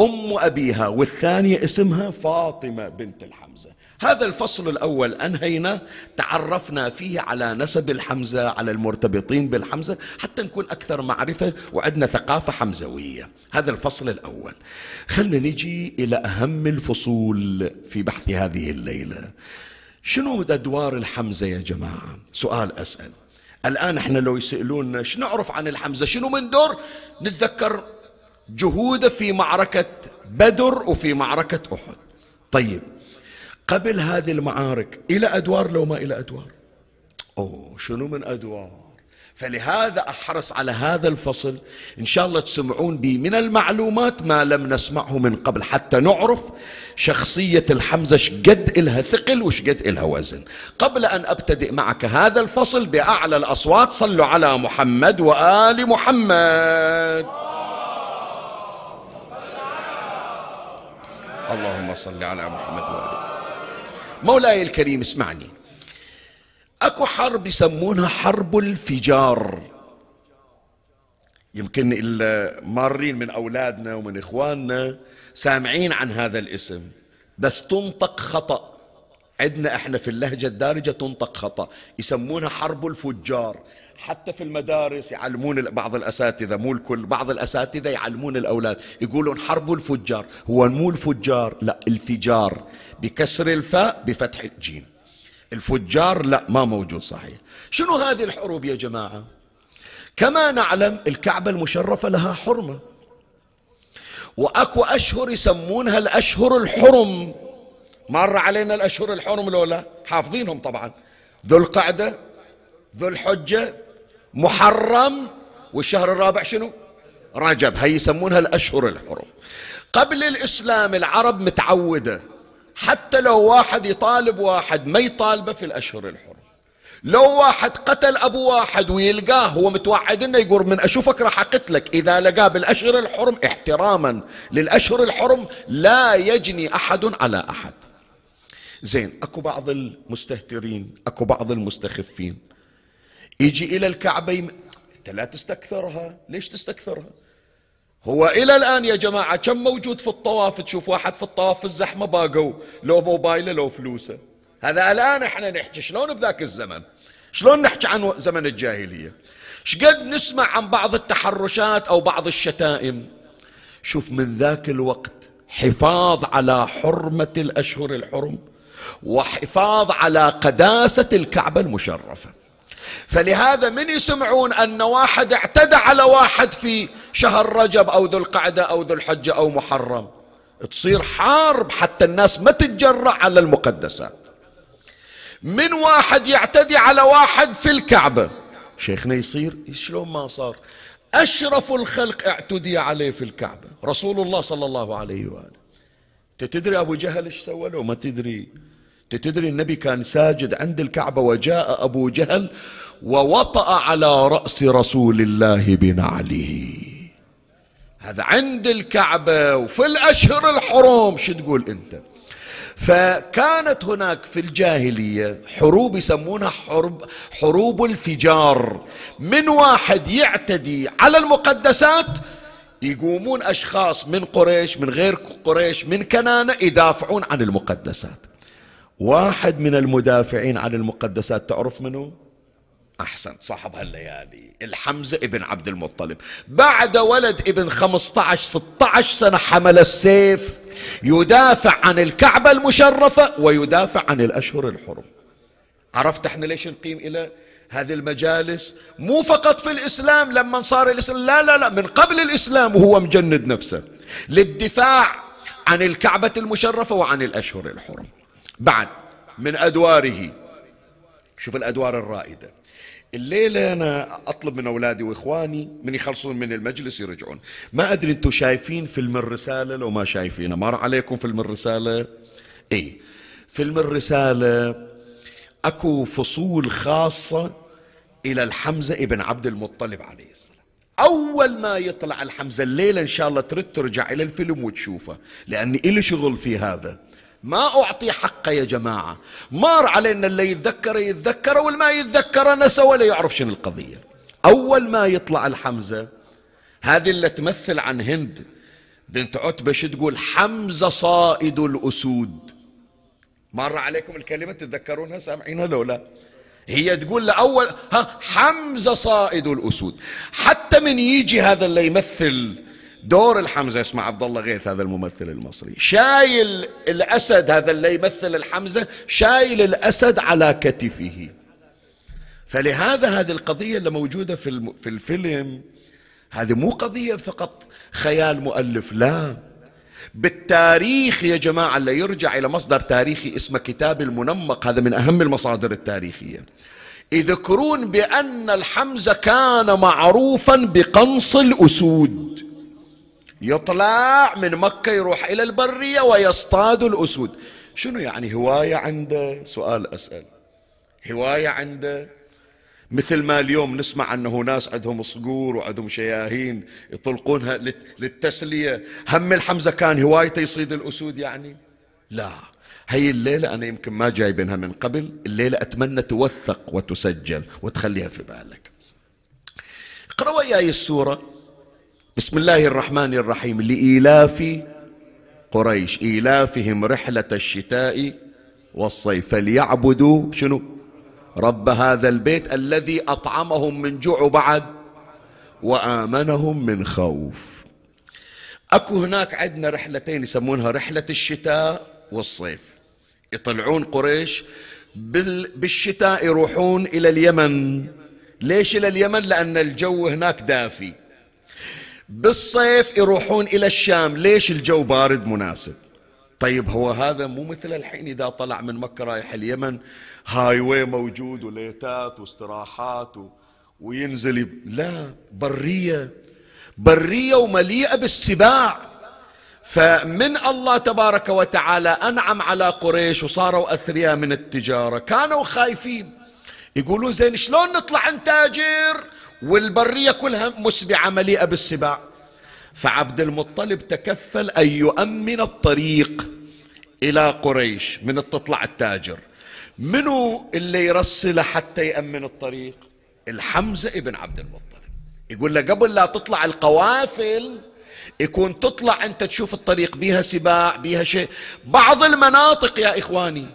أم أبيها والثانية اسمها فاطمة بنت الحمزة. هذا الفصل الأول أنهينا تعرفنا فيه على نسب الحمزة على المرتبطين بالحمزة حتى نكون أكثر معرفة وعندنا ثقافة حمزوية. هذا الفصل الأول. خلنا نجي إلى أهم الفصول في بحث هذه الليلة. شنو أدوار الحمزة يا جماعة؟ سؤال أسأل. الآن إحنا لو يسألوننا شنو نعرف عن الحمزة؟ شنو من دور؟ نتذكر جهوده في معركة بدر وفي معركة أحد. طيب قبل هذه المعارك إلى أدوار لو ما إلى أدوار؟ أوه شنو من أدوار؟ فلهذا أحرص على هذا الفصل. إن شاء الله تسمعون بي من المعلومات ما لم نسمعه من قبل حتى نعرف شخصية الحمزة شقد إلها ثقل وشقد إلها وزن. قبل أن أبتدئ معك هذا الفصل بأعلى الأصوات صلوا على محمد وآل محمد. اللهم صل على محمد وآل مولاي الكريم اسمعني. أكو حرب يسمونها حرب الفجار. يمكن المارين من أولادنا ومن إخواننا سامعين عن هذا الاسم. بس تنطق خطأ. عندنا إحنا في اللهجة الدارجة تنطق خطأ. يسمونها حرب الفجار. حتى في المدارس يعلمون بعض الأساتذة مو الكل بعض الأساتذة يعلمون الأولاد. يقولون حرب الفجار. هو مو الفجار لا الفجار. بكسر الفاء بفتح الجيم. الفجار لا ما موجود صحيح. شنو هذه الحروب يا جماعة؟ كما نعلم الكعبة المشرفة لها حرمة. وأكو أشهر يسمونها الأشهر الحرم. مر علينا الأشهر الحرم لولا حافظينهم طبعا. ذو القعدة ذو الحجة محرم والشهر الرابع شنو؟ رجب. هي يسمونها الأشهر الحرم. قبل الإسلام العرب متعودة. حتى لو واحد يطالب واحد ما يطالبه في الأشهر الحرم. لو واحد قتل أبو واحد ويلقاه هو متوعد إنه يقول من أشوفك راح أقتلك. إذا لقاه بالأشهر الحرم احتراما للأشهر الحرم لا يجني أحد على أحد. زين أكو بعض المستهترين أكو بعض المستخفين. يجي إلى الكعبة يم... أنت لا تستكثرها. ليش تستكثرها؟ هو إلى الآن يا جماعة كم موجود في الطواف؟ تشوف واحد في الطواف في الزحمة باقوا لو موبايله لو فلوسه. هذا الآن إحنا نحكي شلون بذاك الزمن؟ شلون نحكي عن زمن الجاهلية؟ شقد نسمع عن بعض التحرشات أو بعض الشتائم. شوف من ذاك الوقت حفاظ على حرمة الأشهر الحرم وحفاظ على قداسة الكعبة المشرفة. فلهذا من يسمعون أن واحد اعتدى على واحد في شهر رجب أو ذو القعدة أو ذو الحجة أو محرم. تصير حرب حتى الناس ما تتجرأ على المقدسات. من واحد يعتدي على واحد في الكعبة. شيخنا يصير شلون ما صار؟ أشرف الخلق اعتدي عليه في الكعبة. رسول الله صلى الله عليه وآله. تدري أبو جهل إيش سوى له؟ ما تدري. تدري النبي كان ساجد عند الكعبة وجاء أبو جهل ووطأ على رأس رسول الله بنعله هذا عند الكعبة وفي الأشهر الحرم شو تقول أنت؟ فكانت هناك في الجاهلية حروب يسمونها حرب حروب الفجار. من واحد يعتدي على المقدسات يقومون أشخاص من قريش من غير قريش من كنانة يدافعون عن المقدسات. واحد من المدافعين عن المقدسات تعرف منه أحسن صاحب هالليالي الحمزة ابن عبد المطلب. بعد ولد ابن 15 16 سنة حمل السيف يدافع عن الكعبة المشرفة ويدافع عن الأشهر الحرم. عرفت إحنا ليش نقيم إلى هذه المجالس؟ مو فقط في الإسلام لما صار الإسلام لا لا لا من قبل الإسلام وهو مجند نفسه للدفاع عن الكعبة المشرفة وعن الأشهر الحرم. بعد من أدواره. شوف الأدوار الرائدة. الليلة أنا أطلب من أولادي وإخواني من يخلصون من المجلس يرجعون. ما أدري أنتم شايفين فيلم الرسالة؟ لو ما شايفينه مر عليكم فيلم الرسالة؟ إيه. فيلم الرسالة أكو فصول خاصة إلى الحمزة ابن عبد المطلب عليه السلام. أول ما يطلع الحمزة الليلة إن شاء الله ترد ترجع إلى الفيلم وتشوفه لأني إلي شغل في هذا. ما أعطي حقه يا جماعة. مار علينا اللي يتذكره يتذكره والما يتذكره نسى ولا يعرف شنو القضية. أول ما يطلع الحمزة هذه اللي تمثل عن هند بنت عتبة شو تقول؟ حمزة صائد الأسود. مر عليكم الكلمة تتذكرونها؟ سامعينها لو لا؟ هي تقول لأول ها حمزة صائد الأسود. حتى من يجي هذا اللي يمثل دور الحمزة اسمه عبد الله غيث هذا الممثل المصري. شايل الأسد هذا اللي يمثل الحمزة شايل الأسد على كتفه. فلهذا هذه القضية اللي موجودة في في الفيلم هذه مو قضية فقط خيال مؤلف لا. بالتاريخ يا جماعة اللي يرجع إلى مصدر تاريخي اسمه كتاب المنمق هذا من أهم المصادر التاريخية. يذكرون بأن الحمزة كان معروفا بقنص الأسود. يطلع من مكة يروح إلى البرية ويصطاد الأسود. شنو يعني هواية عنده سؤال أسأل. هواية عنده مثل ما اليوم نسمع أنه ناس عندهم صقور وعندهم شياهين يطلقونها للتسلية. هم الحمزة كان هوايته يصيد الأسود يعني؟ لا. هي الليلة أنا يمكن ما جايبينها من قبل الليلة أتمنى توثق وتسجل وتخليها في بالك. اقرأ وياي السورة. بسم الله الرحمن الرحيم لإيلاف قريش إيلافهم رحلة الشتاء والصيف فليعبدوا شنو رب هذا البيت الذي أطعمهم من جوع بعد وآمنهم من خوف أكو هناك عندنا رحلتين يسمونها رحلة الشتاء والصيف يطلعون قريش بالشتاء يروحون إلى اليمن ليش إلى اليمن لأن الجو هناك دافي بالصيف يروحون إلى الشام. ليش الجو بارد مناسب؟ طيب هو هذا مو مثل الحين إذا طلع من مكة رايح اليمن هاي واي موجود وليتات واستراحات و... وينزل يب... لا برية. برية ومليئة بالسباع. فمن الله تبارك وتعالى أنعم على قريش وصاروا أثرياء من التجارة. كانوا خايفين. يقولون زين شلون نطلع نتاجر؟ والبرية كلها مسبعة مليئة بالسباع. فعبد المطلب تكفل أن يؤمن الطريق إلى قريش من تطلع التاجر. منو اللي يرسله حتى يأمن الطريق؟ الحمزة ابن عبد المطلب. يقول له قبل لا تطلع القوافل يكون تطلع أنت تشوف الطريق بيها سباع بيها شيء. بعض المناطق يا إخواني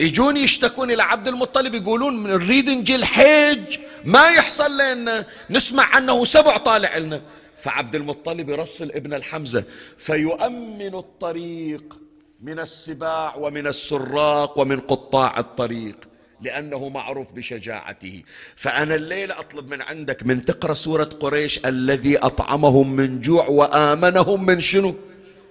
يجون يشتكون إلى عبد المطلب يقولون نريد نجي الحج ما يحصل لنا نسمع عنه سبع طالع لنا. فعبد المطلب يرسل ابن الحمزة فيؤمن الطريق من السباع ومن السراق ومن قطاع الطريق لأنه معروف بشجاعته. فأنا الليلة أطلب من عندك من تقرأ سورة قريش الذي أطعمهم من جوع وآمنهم من شنو؟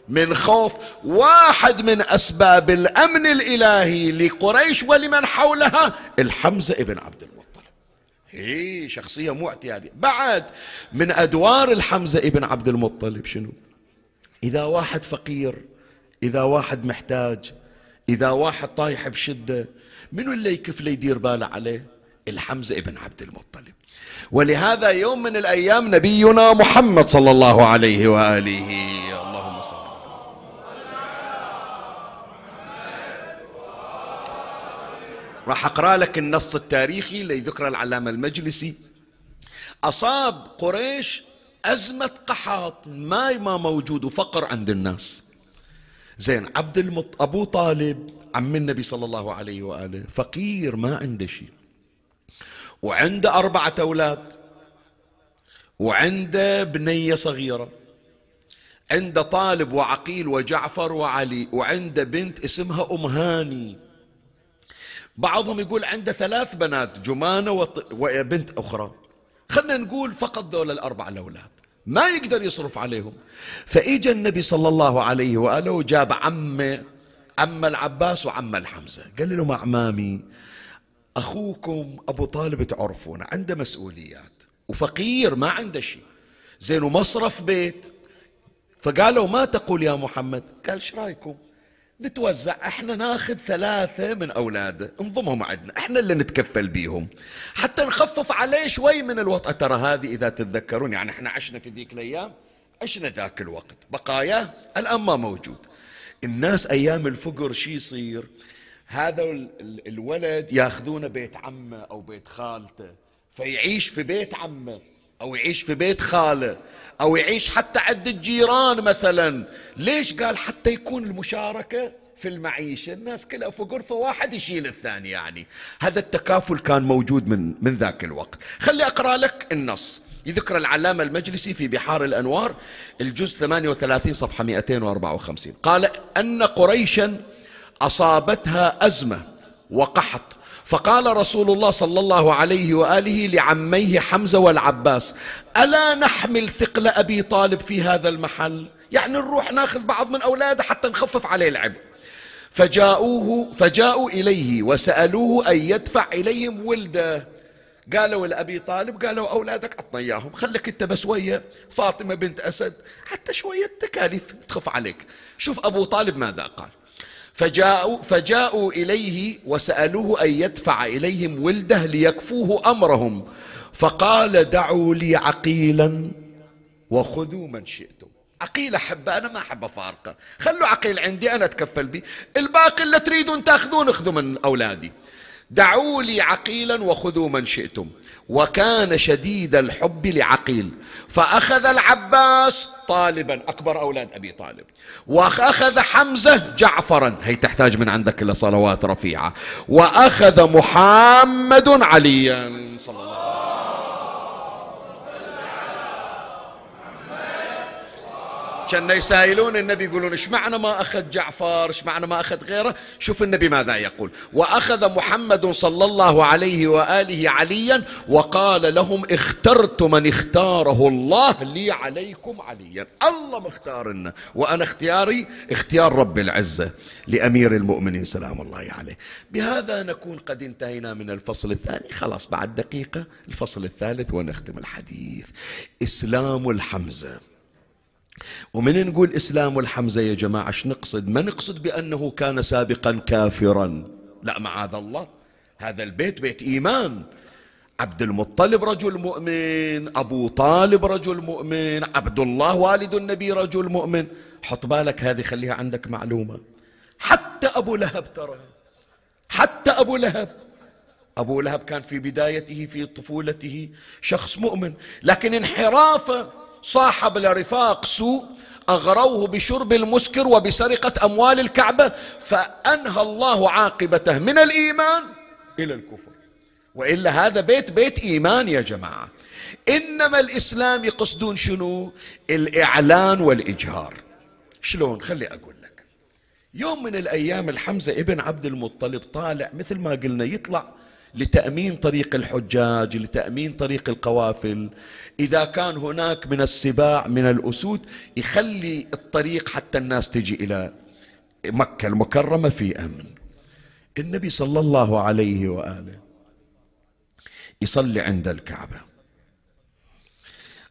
من خوف واحد من أسباب الأمن الإلهي لقريش ولمن حولها الحمزة ابن عبد المطلب. هي شخصية مو اعتيادية بعد من أدوار الحمزة ابن عبد المطلب شنو؟ إذا واحد فقير إذا واحد محتاج إذا واحد طايح بشدة منو اللي يكف لي يدير باله عليه؟ الحمزة ابن عبد المطلب. ولهذا يوم من الأيام نبينا محمد صلى الله عليه وآله راح أقرأ لك النص التاريخي اللي ذكر العلامة المجلسي. أصاب قريش أزمة قحط ما ما موجود وفقر عند الناس. زين عبد المط أبو طالب عم النبي صلى الله عليه وآله فقير ما عنده شيء. وعنده أربعة أولاد. وعنده بنية صغيرة. عنده طالب وعقيل وجعفر وعلي. وعنده بنت اسمها أم هاني. بعضهم يقول عنده ثلاث بنات جمانة وبنت أخرى. خلنا نقول فقط ذول الأربع الأولاد. ما يقدر يصرف عليهم. فإجا النبي صلى الله عليه وآله وجاب عمه عم العباس وعم الحمزة. قال لهم أعمامي أخوكم أبو طالب تعرفونه عنده مسؤوليات وفقير ما عنده شيء. زين ومصرف بيت. فقالوا ما تقول يا محمد؟ قال إيش رأيكم؟ نتوزع. إحنا ناخذ ثلاثة من اولاده نضمهم عندنا. إحنا اللي نتكفل بيهم. حتى نخفف عليه شوي من الوطأة. ترى هذه إذا تتذكرون يعني إحنا عشنا في ذيك الأيام عشنا ذاك الوقت. بقاياه الآن ما موجود. الناس أيام الفقر شي يصير؟ هذا الولد ياخذونه بيت عمه أو بيت خالته فيعيش في بيت عمه أو يعيش في بيت خاله. أو يعيش حتى عند الجيران مثلا. ليش قال حتى يكون المشاركة في المعيشة؟ الناس كلها في غرفة واحد يشيل الثاني يعني. هذا التكافل كان موجود من, من ذاك الوقت. خلي أقرأ لك النص. يذكر العلامة المجلسي في بحار الأنوار الجزء 38 صفحة 254 قال أن قريشا أصابتها أزمة وقحط فقال رسول الله صلى الله عليه وآله لعميه حمزة والعباس ألا نحمل ثقل أبي طالب في هذا المحل؟ يعني نروح ناخذ بعض من أولاده حتى نخفف عليه العبء. فجاءوه فجاءوا إليه وسألوه أن يدفع إليهم ولده. قالوا لأبي طالب قالوا أولادك عطنا إياهم خليك أنت بس ويا فاطمة بنت أسد حتى شوية تكاليف تخف عليك. شوف أبو طالب ماذا قال. فجاءوا, فجاءوا إليه وسألوه أن يدفع إليهم ولده ليكفوه أمرهم. فقال دعوا لي عقيلا وخذوا من شئتم. عقيل أحبه أنا ما أحب أفارقة. خلوا عقيل عندي أنا أتكفل به الباقي اللي تريدون تأخذون اخذوا من أولادي. دعوا لي عقيلا وخذوا من شئتم. وكان شديد الحب لعقيل. فأخذ العباس طالبا أكبر أولاد أبي طالب. وأخذ حمزة جعفرا. هي تحتاج من عندك إلى صلوات رفيعة. وأخذ محمد عليا صلى الله عليه وسلم. كان يسائلون النبي يقولون إيش معنى ما أخذ جعفر؟ إيش معنى ما أخذ غيره؟ شوف النبي ماذا يقول. وأخذ محمد صلى الله عليه وآله عليا وقال لهم اخترت من اختاره الله لي عليكم عليا. الله مختارنا وأنا اختياري اختيار رب العزة لأمير المؤمنين سلام الله عليه. بهذا نكون قد انتهينا من الفصل الثاني. خلاص بعد دقيقة الفصل الثالث ونختم الحديث. إسلام الحمزة. ومن نقول إسلام الحمزة يا جماعة إيش نقصد؟ ما نقصد بأنه كان سابقا كافرا. لا معاذ الله. هذا البيت بيت إيمان. عبد المطلب رجل مؤمن أبو طالب رجل مؤمن عبد الله والد النبي رجل مؤمن. حط بالك هذه خليها عندك معلومة. حتى أبو لهب ترى. حتى أبو لهب. أبو لهب كان في بدايته في طفولته شخص مؤمن. لكن انحرافه صاحب لرفاق سوء أغروه بشرب المسكر وبسرقة أموال الكعبة فأنهى الله عاقبته من الإيمان إلى الكفر. وإلا هذا بيت بيت إيمان يا جماعة. إنما الإسلام يقصدون شنو؟ الإعلان والإجهار. شلون؟ خلي أقول لك. يوم من الأيام الحمزة ابن عبد المطلب طالع مثل ما قلنا يطلع لتأمين طريق الحجاج لتأمين طريق القوافل. إذا كان هناك من السباع من الأسود يخلي الطريق حتى الناس تجي إلى مكة المكرمة في أمن. النبي صلى الله عليه وآله يصلي عند الكعبة.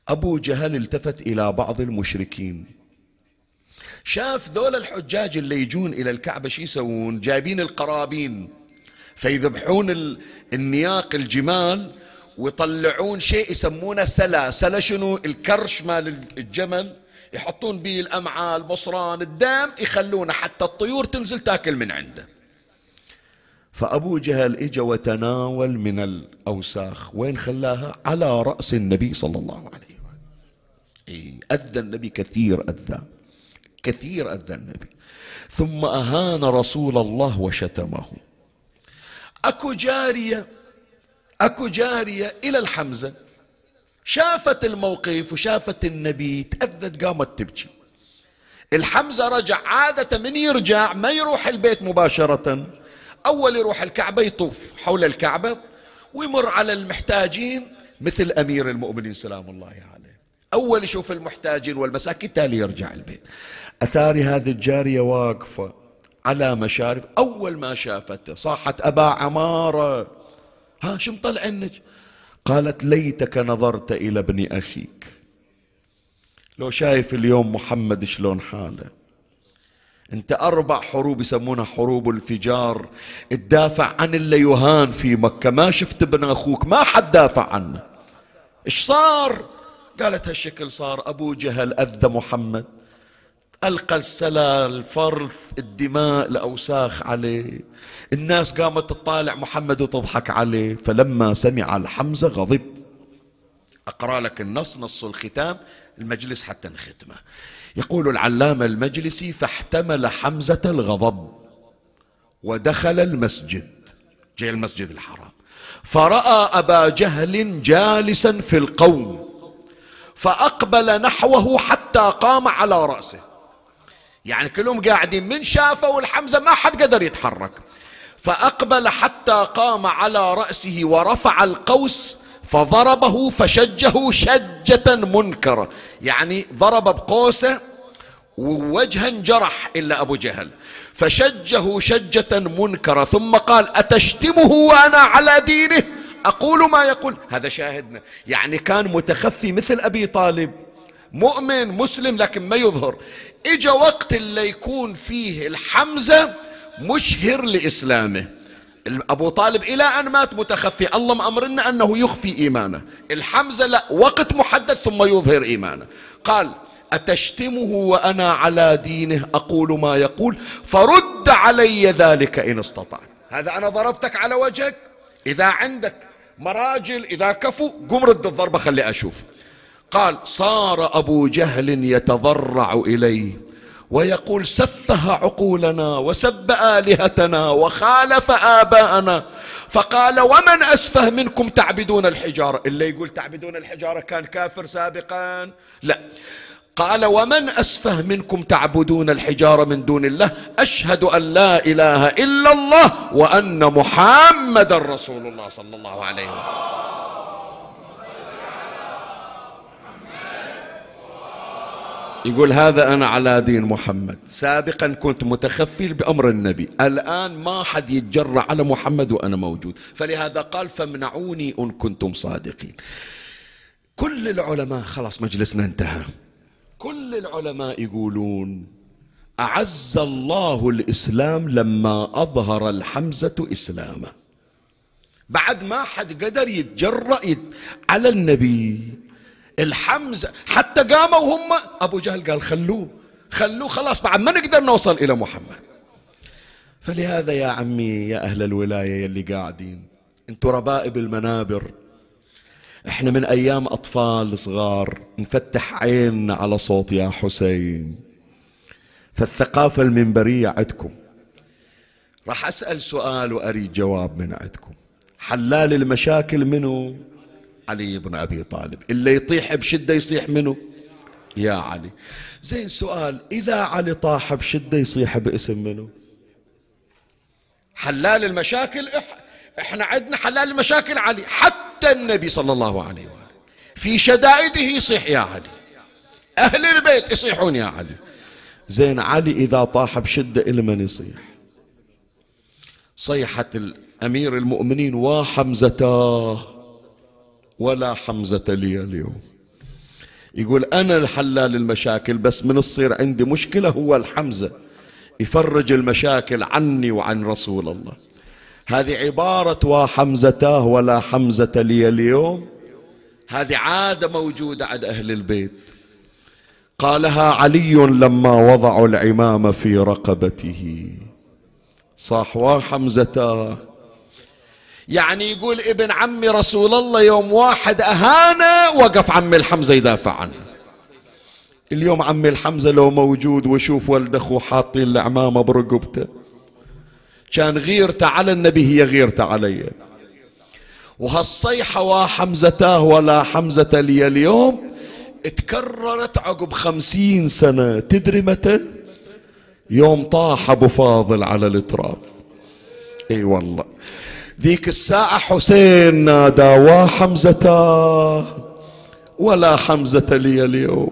أبو جهل التفت إلى بعض المشركين. شاف ذول الحجاج اللي يجون إلى الكعبة شو يسوون؟ جايبين القرابين. فيذبحون النياق الجمال ويطلعون شيء يسمونه سلا. سلا شنو؟ الكرش مال الجمل. يحطون به الأمعاء البصران الدم يخلونه حتى الطيور تنزل تاكل من عنده. فأبو جهل إجا وتناول من الأوساخ. وين خلاها؟ على رأس النبي صلى الله عليه وسلم. أذى النبي كثير أذى. كثير أذى النبي. ثم أهان رسول الله وشتمه. اكو جارية اكو جارية إلى الحمزة. شافت الموقف وشافت النبي تأذت قامت تبكي. الحمزة رجع عادة من يرجع ما يروح البيت مباشرة. أول يروح الكعبة يطوف حول الكعبة ويمر على المحتاجين مثل أمير المؤمنين سلام الله عليه. أول يشوف المحتاجين والمساكين تالي يرجع البيت. أثاري هذه الجارية واقفة. على مشارف أول ما شافته صاحت أبا عمارة. ها شو مطلع قالت ليتك نظرت إلى ابن أخيك. لو شايف اليوم محمد شلون حاله. أنت أربع حروب يسمونها حروب الفجار. تدافع عن اللي يهان في مكة. ما شفت ابن أخوك ما حد دافع عنه. إيش صار؟ قالت هالشكل صار أبو جهل أذى محمد. ألقى السلا الفرث الدماء الأوساخ عليه. الناس قامت تطالع محمد وتضحك عليه. فلما سمع الحمزة غضب. أقرأ لك النص نص الختام. المجلس حتى نختمه يقول العلامة المجلسي فاحتمل حمزة الغضب ودخل المسجد جاء المسجد الحرام. فرأى أبا جهل جالسا في القوم فأقبل نحوه حتى قام على رأسه. يعني كلهم قاعدين من شافوا الحمزة ما حد قدر يتحرك. فأقبل حتى قام على رأسه ورفع القوس فضربه فشجه شجة منكرة يعني ضرب بقوسه ووجها جرح إلا أبو جهل. فشجه شجة منكرة ثم قال أتشتمه وأنا على دينه؟ أقول ما يقول. هذا شاهدنا. يعني كان متخفي مثل أبي طالب. مؤمن مسلم لكن ما يظهر. إجا وقت اللي يكون فيه الحمزة مشهر لإسلامه. أبو طالب إلى أن مات متخفي. الله مأمرنا أنه يخفي إيمانه. الحمزة لا وقت محدد ثم يظهر إيمانه. قال أتشتمه وأنا على دينه؟ أقول ما يقول. فرد علي ذلك إن استطعت. هذا أنا ضربتك على وجهك؟ إذا عندك مراجل إذا كفوا قم رد الضربة خلي أشوف. قال صار أبو جهل يتضرع إليه ويقول سفه عقولنا وسب آلهتنا وخالف آباءنا. فقال ومن أسفه منكم تعبدون الحجارة؟ اللي يقول تعبدون الحجارة كان كافر سابقا؟ لا. قال ومن أسفه منكم تعبدون الحجارة من دون الله؟ أشهد أن لا إله إلا الله وأن محمدا رسول الله صلى الله عليه وسلم. يقول هذا أنا على دين محمد. سابقا كنت متخفي بأمر النبي. الآن ما حد يتجرع على محمد وأنا موجود. فلهذا قال فامنعوني إن كنتم صادقين. كل العلماء خلاص مجلسنا انتهى. كل العلماء يقولون أعز الله الإسلام لما أظهر الحمزة إسلامه. بعد ما حد قدر يتجرأ على النبي. الحمزة حتى قاموا هم. أبو جهل قال خلوه خلوه خلاص بعد ما نقدر نوصل إلى محمد. فلهذا يا عمي يا أهل الولاية يلي قاعدين أنتوا ربائب المنابر. إحنا من أيام أطفال صغار نفتح عيننا على صوت يا حسين. فالثقافة المنبرية عندكم. راح أسأل سؤال وأريد جواب من عندكم. حلال المشاكل منه علي بن أبي طالب. اللي يطيح بشدة يصيح منه؟ يا علي. زين سؤال إذا علي طاح بشدة يصيح باسم منه؟ حلال المشاكل؟ إحنا عندنا حلال المشاكل علي. حتى النبي صلى الله عليه وآله. في شدائده يصيح يا علي. أهل البيت يصيحون يا علي. زين علي إذا طاح بشدة إلى من يصيح؟ صيحة الأمير المؤمنين وحمزتاه ولا حمزة لي اليوم. يقول أنا الحلال المشاكل بس من تصير عندي مشكلة هو الحمزة. يفرج المشاكل عني وعن رسول الله. هذه عبارة وحمزتاه ولا حمزة لي اليوم. هذه عادة موجودة عند أهل البيت. قالها علي لما وضعوا العمام في رقبته. صح وحمزتاه يعني يقول ابن عمي رسول الله يوم واحد أهانه وقف عمي الحمزة يدافع عنه. اليوم عمي الحمزة لو موجود ويشوف ولد أخوه حاطين العمامة برقبته. كان غيرته على النبي هي غيرته علي. وهالصيحة وحمزتاه ولا حمزة لي اليوم تكررت عقب خمسين سنة. تدري متى؟ يوم طاح أبو فاضل على التراب. إي والله. ذيك الساعة حسين نادى وحمزتاه ولا حمزة لي اليوم.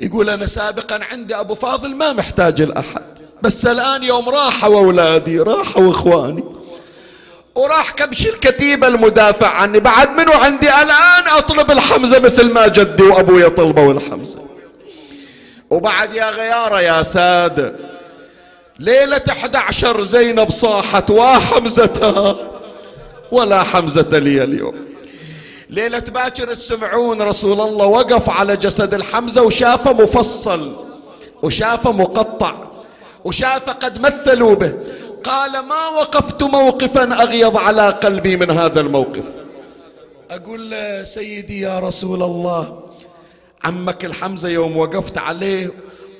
يقول أنا سابقا عندي أبو فاضل ما محتاج الأحد بس الآن يوم راحوا أولادي راحوا إخواني وراح كبش الكتيبة المدافع عني بعد منو عندي الآن أطلب الحمزة مثل ما جدي وأبوي طلبوا الحمزة. وبعد يا غيارة يا سادة ليلة 11 زينب صاحت وحمزتها ولا حمزة لي اليوم. ليلة باكر تسمعون رسول الله وقف على جسد الحمزة وشافه مفصل وشافه مقطع وشاف قد مثلوا به. قال ما وقفت موقفا أغيض على قلبي من هذا الموقف. أقول سيدي يا رسول الله عمك الحمزة يوم وقفت عليه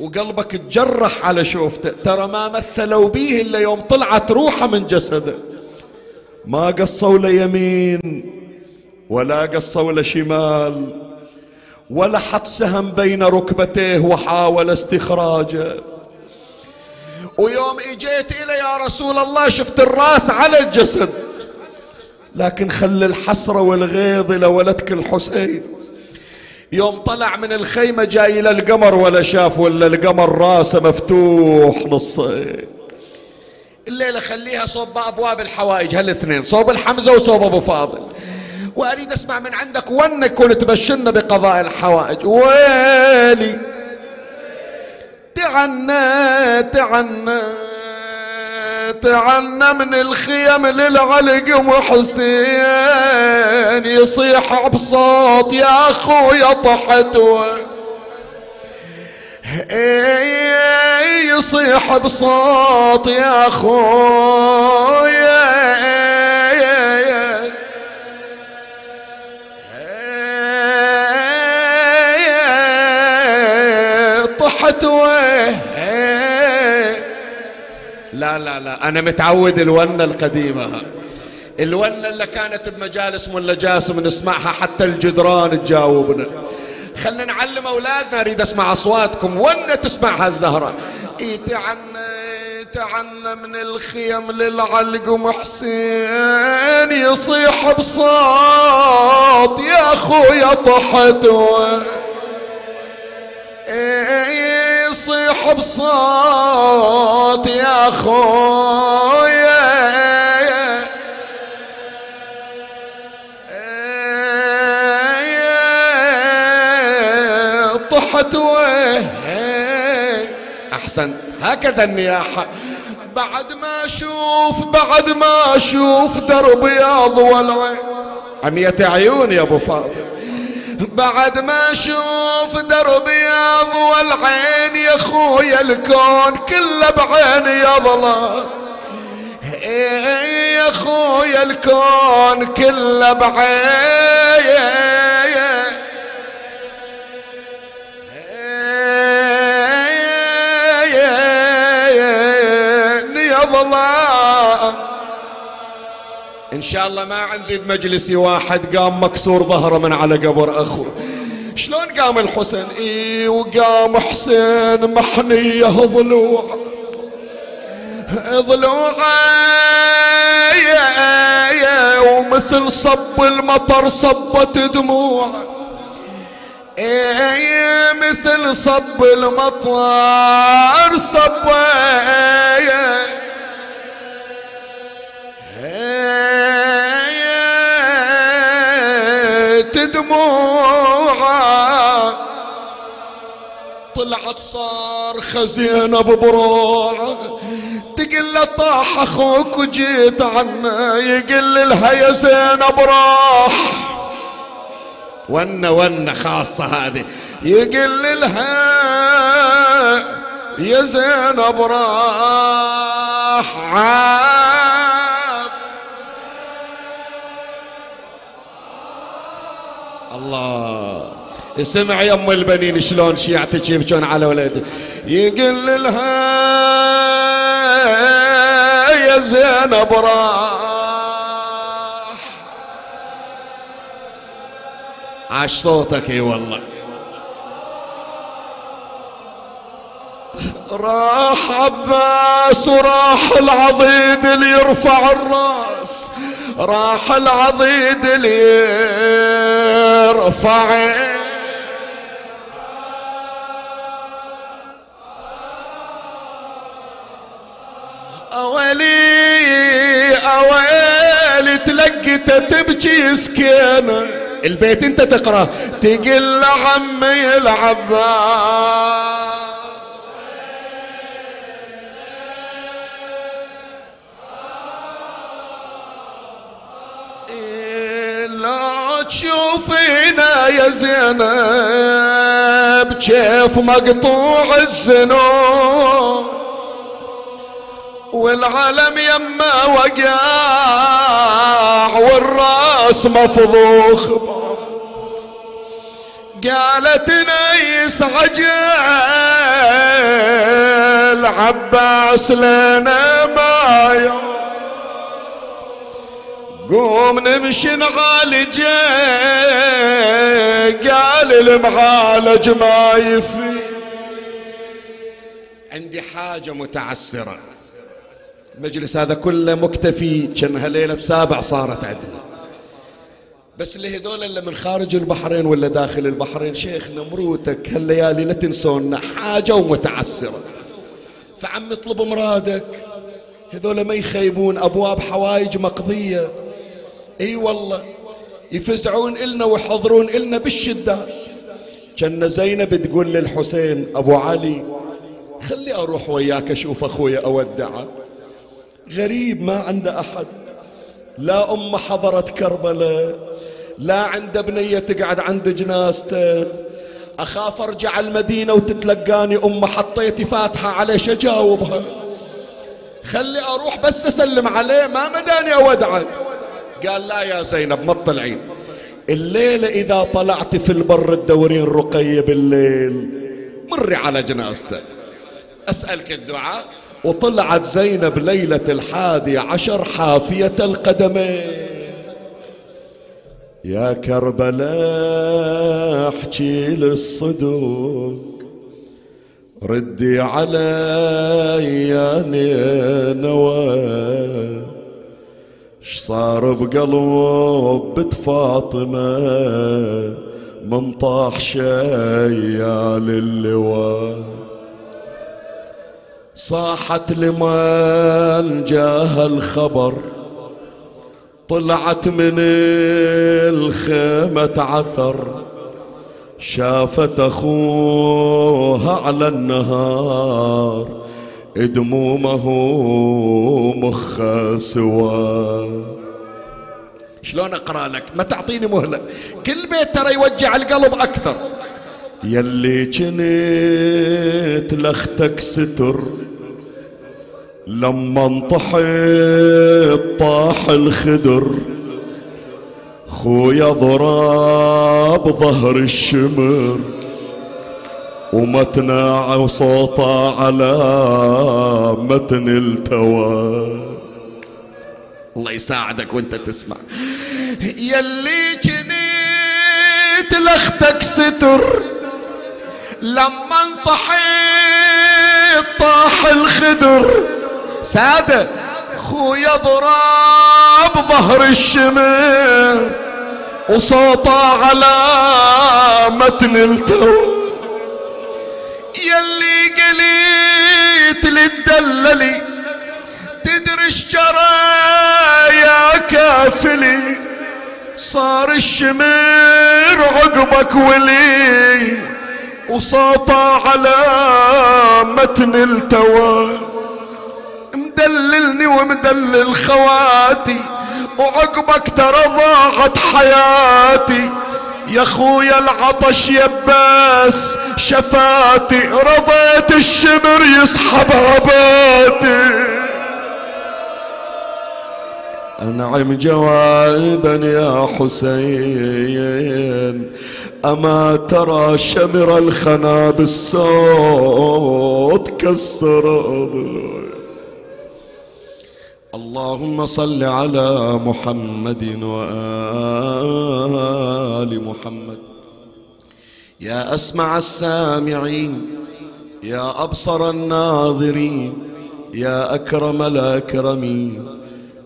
وقلبك تجرح على شوفته. ترى ما مثلوا بيه إلا يوم طلعت روحه من جسده. ما قصوا له يمين ولا قصوا له شمال ولا حط سهم بين ركبتيه وحاول استخراجه. ويوم إجيت إلى يا رسول الله شفت الرأس على الجسد. لكن خلي الحسرة والغيظ لولدك الحسين. يوم طلع من الخيمة جاي إلى القمر ولا شاف ولا القمر راسه مفتوح نصين الليلة خليها صوب أبواب الحوائج هالاثنين صوب الحمزة وصوب أبو فاضل. وأريد أسمع من عندك ونك وتبشرنا بقضاء الحوائج. ويلي تعنى تعنى. تعنى من الخيم للعلق وحسين يصيح بصوت يا أخويا طحت. يصيح بصوت يا أخويا. طحت. لا لا لا. أنا متعود الونة القديمة. الونة اللي كانت بمجالس ملا جاسم نسمعها حتى الجدران تجاوبنا. خلنا نعلم أولادنا أريد أسمع أصواتكم. ونة تسمعها الزهرة. يتعنى يتعنى من الخيم للعلق محسين يصيح بصوت. يا أخويا طحت. يصيح بصوت يا خويا طحت أحسن. هكذا النياحة. بعد ما أشوف بعد ما أشوف درب بياض والعين عمية عيون يا أبو فاضل. بعد ما أشوف دربي والعين يا خويا الكون كله بعين يظلم يا خويا الكون كله بعين. يظلم إن شاء الله ما عندي بمجلسي واحد قام مكسور ظهره من على قبر اخوه شلون قام الحسين؟ اي وقام حسين محنيه ضلوع ضلوع ومثل صب المطر صبت دموع. مثل صب المطر صب دموعه. طلعت صار خزينة ببروعه. تقل طاح أخوك وجيت عنه يقل لها يا زينب راح ون ون خاصة هذه. يقل لها يا زينب راح الله. اسمع يا أم البنين شلون شيعتك يبكون على ولده يقل لها يا زينب راح. عاش صوتك إي والله. راح عباس وراح العضيد اللي يرفع الراس. راح العضيد اللي يرفع أولي أولي تلقيته تبكي سكينة. البيت انت تقرأ. تقل عمي العباس. تشوفينا يا زينب كيف مقطوع الزنون. والعالم يما وقع والراس مفضوخ. قالت نيس عجل عباس لنا ما يوم. قوم نمشي نعالج قال المعالج ما يفي عندي حاجة متعسرة. المجلس هذا كله مكتفي كأنها ليلة سابع صارت عندنا بس اللي هذول اللي من خارج البحرين ولا داخل البحرين شيخ نمروتك هالليالي لا تنسونا حاجة ومتعسرة فعم اطلب مرادك. هذول ما يخيبون أبواب حوايج مقضية. إي والله يفزعون إلنا ويحضرون إلنا بالشدة. كان زينب تقول للحسين أبو علي خلي أروح وياك أشوف أخويا أودعه غريب ما عنده أحد. لا أم حضرت كربلاء لا عند بنية تقعد عند جنازته. أخاف أرجع المدينة وتتلقاني أم حطيتي فاتحة عليه شجاوبها. خلي أروح بس أسلم عليه ما مداني أودعه قال لا يا زينب ما تطلعين. الليلة إذا طلعت في البر تدورين رقية بالليل. مري على جنازته أسألك الدعاء. وطلعت زينب ليلة الحادي عشر حافية القدمين. يا كربلاء احكي للصدوق. ردي علي يا نواه اش صار بقلب فاطمة؟ من طاح شيال اللواء. صاحت لمن جاه الخبر طلعت من الخيمة عثر. شافت أخوها على النهار دمومه مخ سوا. شلون أقرأ لك؟ ما تعطيني مهلة. كل بيت ترى يوجع القلب أكثر. يلي جنيت لأختك ستر لما انطحت طاح الخدر. خويا ضراب ظهر الشمر. ومتنا وصوته على متن التوى الله يساعدك وانت تسمع. يلي جنيت لاختك ستر لما انطحيت طاح الخدر. سادة خويا ضراب ظهر الشمر وصوته على متن التوى يلي قليت للدللي تدري الشرى يا كافلي صار الشمير عقبك ولي وصوته على متن التوى. مدللني ومدلل خواتي وعقبك ترى ضاعت حياتي. يا خويا العطش يباس شفاتي رضيت الشمر يسحب عباتي أنعم جوابا يا حسين أما ترى شمر الخنا بالصوت كسر أضلوي اللهم صل على محمد وآل محمد. يا أسمع السامعين يا أبصر الناظرين يا أكرم الأكرمين.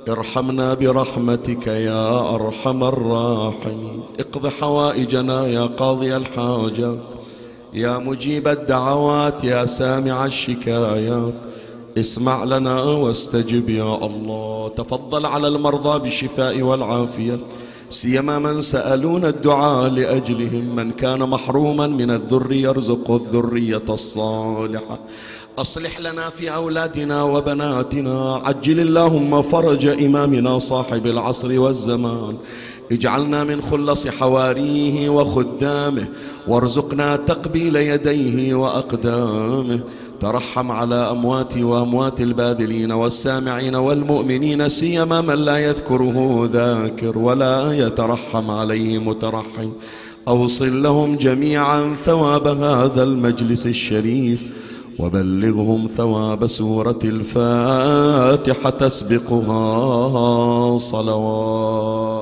ارحمنا برحمتك يا أرحم الراحمين. اقض حوائجنا يا قاضي الحاجات يا مجيب الدعوات يا سامع الشكايات. اسمع لنا واستجب يا الله. تفضل على المرضى بالشفاء والعافية. سيما من سألون الدعاء لأجلهم. من كان محروما من الذر يرزق الذرية الصالحة. أصلح لنا في أولادنا وبناتنا. عجل اللهم فرج إمامنا صاحب العصر والزمان. اجعلنا من خلص حواريه وخدامه. وارزقنا تقبيل يديه وأقدامه. ترحم على أمواتي وأموات الباذلين والسامعين والمؤمنين سيما من لا يذكره ذاكر ولا يترحم عليه مترحم. أوصل لهم جميعا ثواب هذا المجلس الشريف وبلغهم ثواب سورة الفاتحة تسبقها صلوات.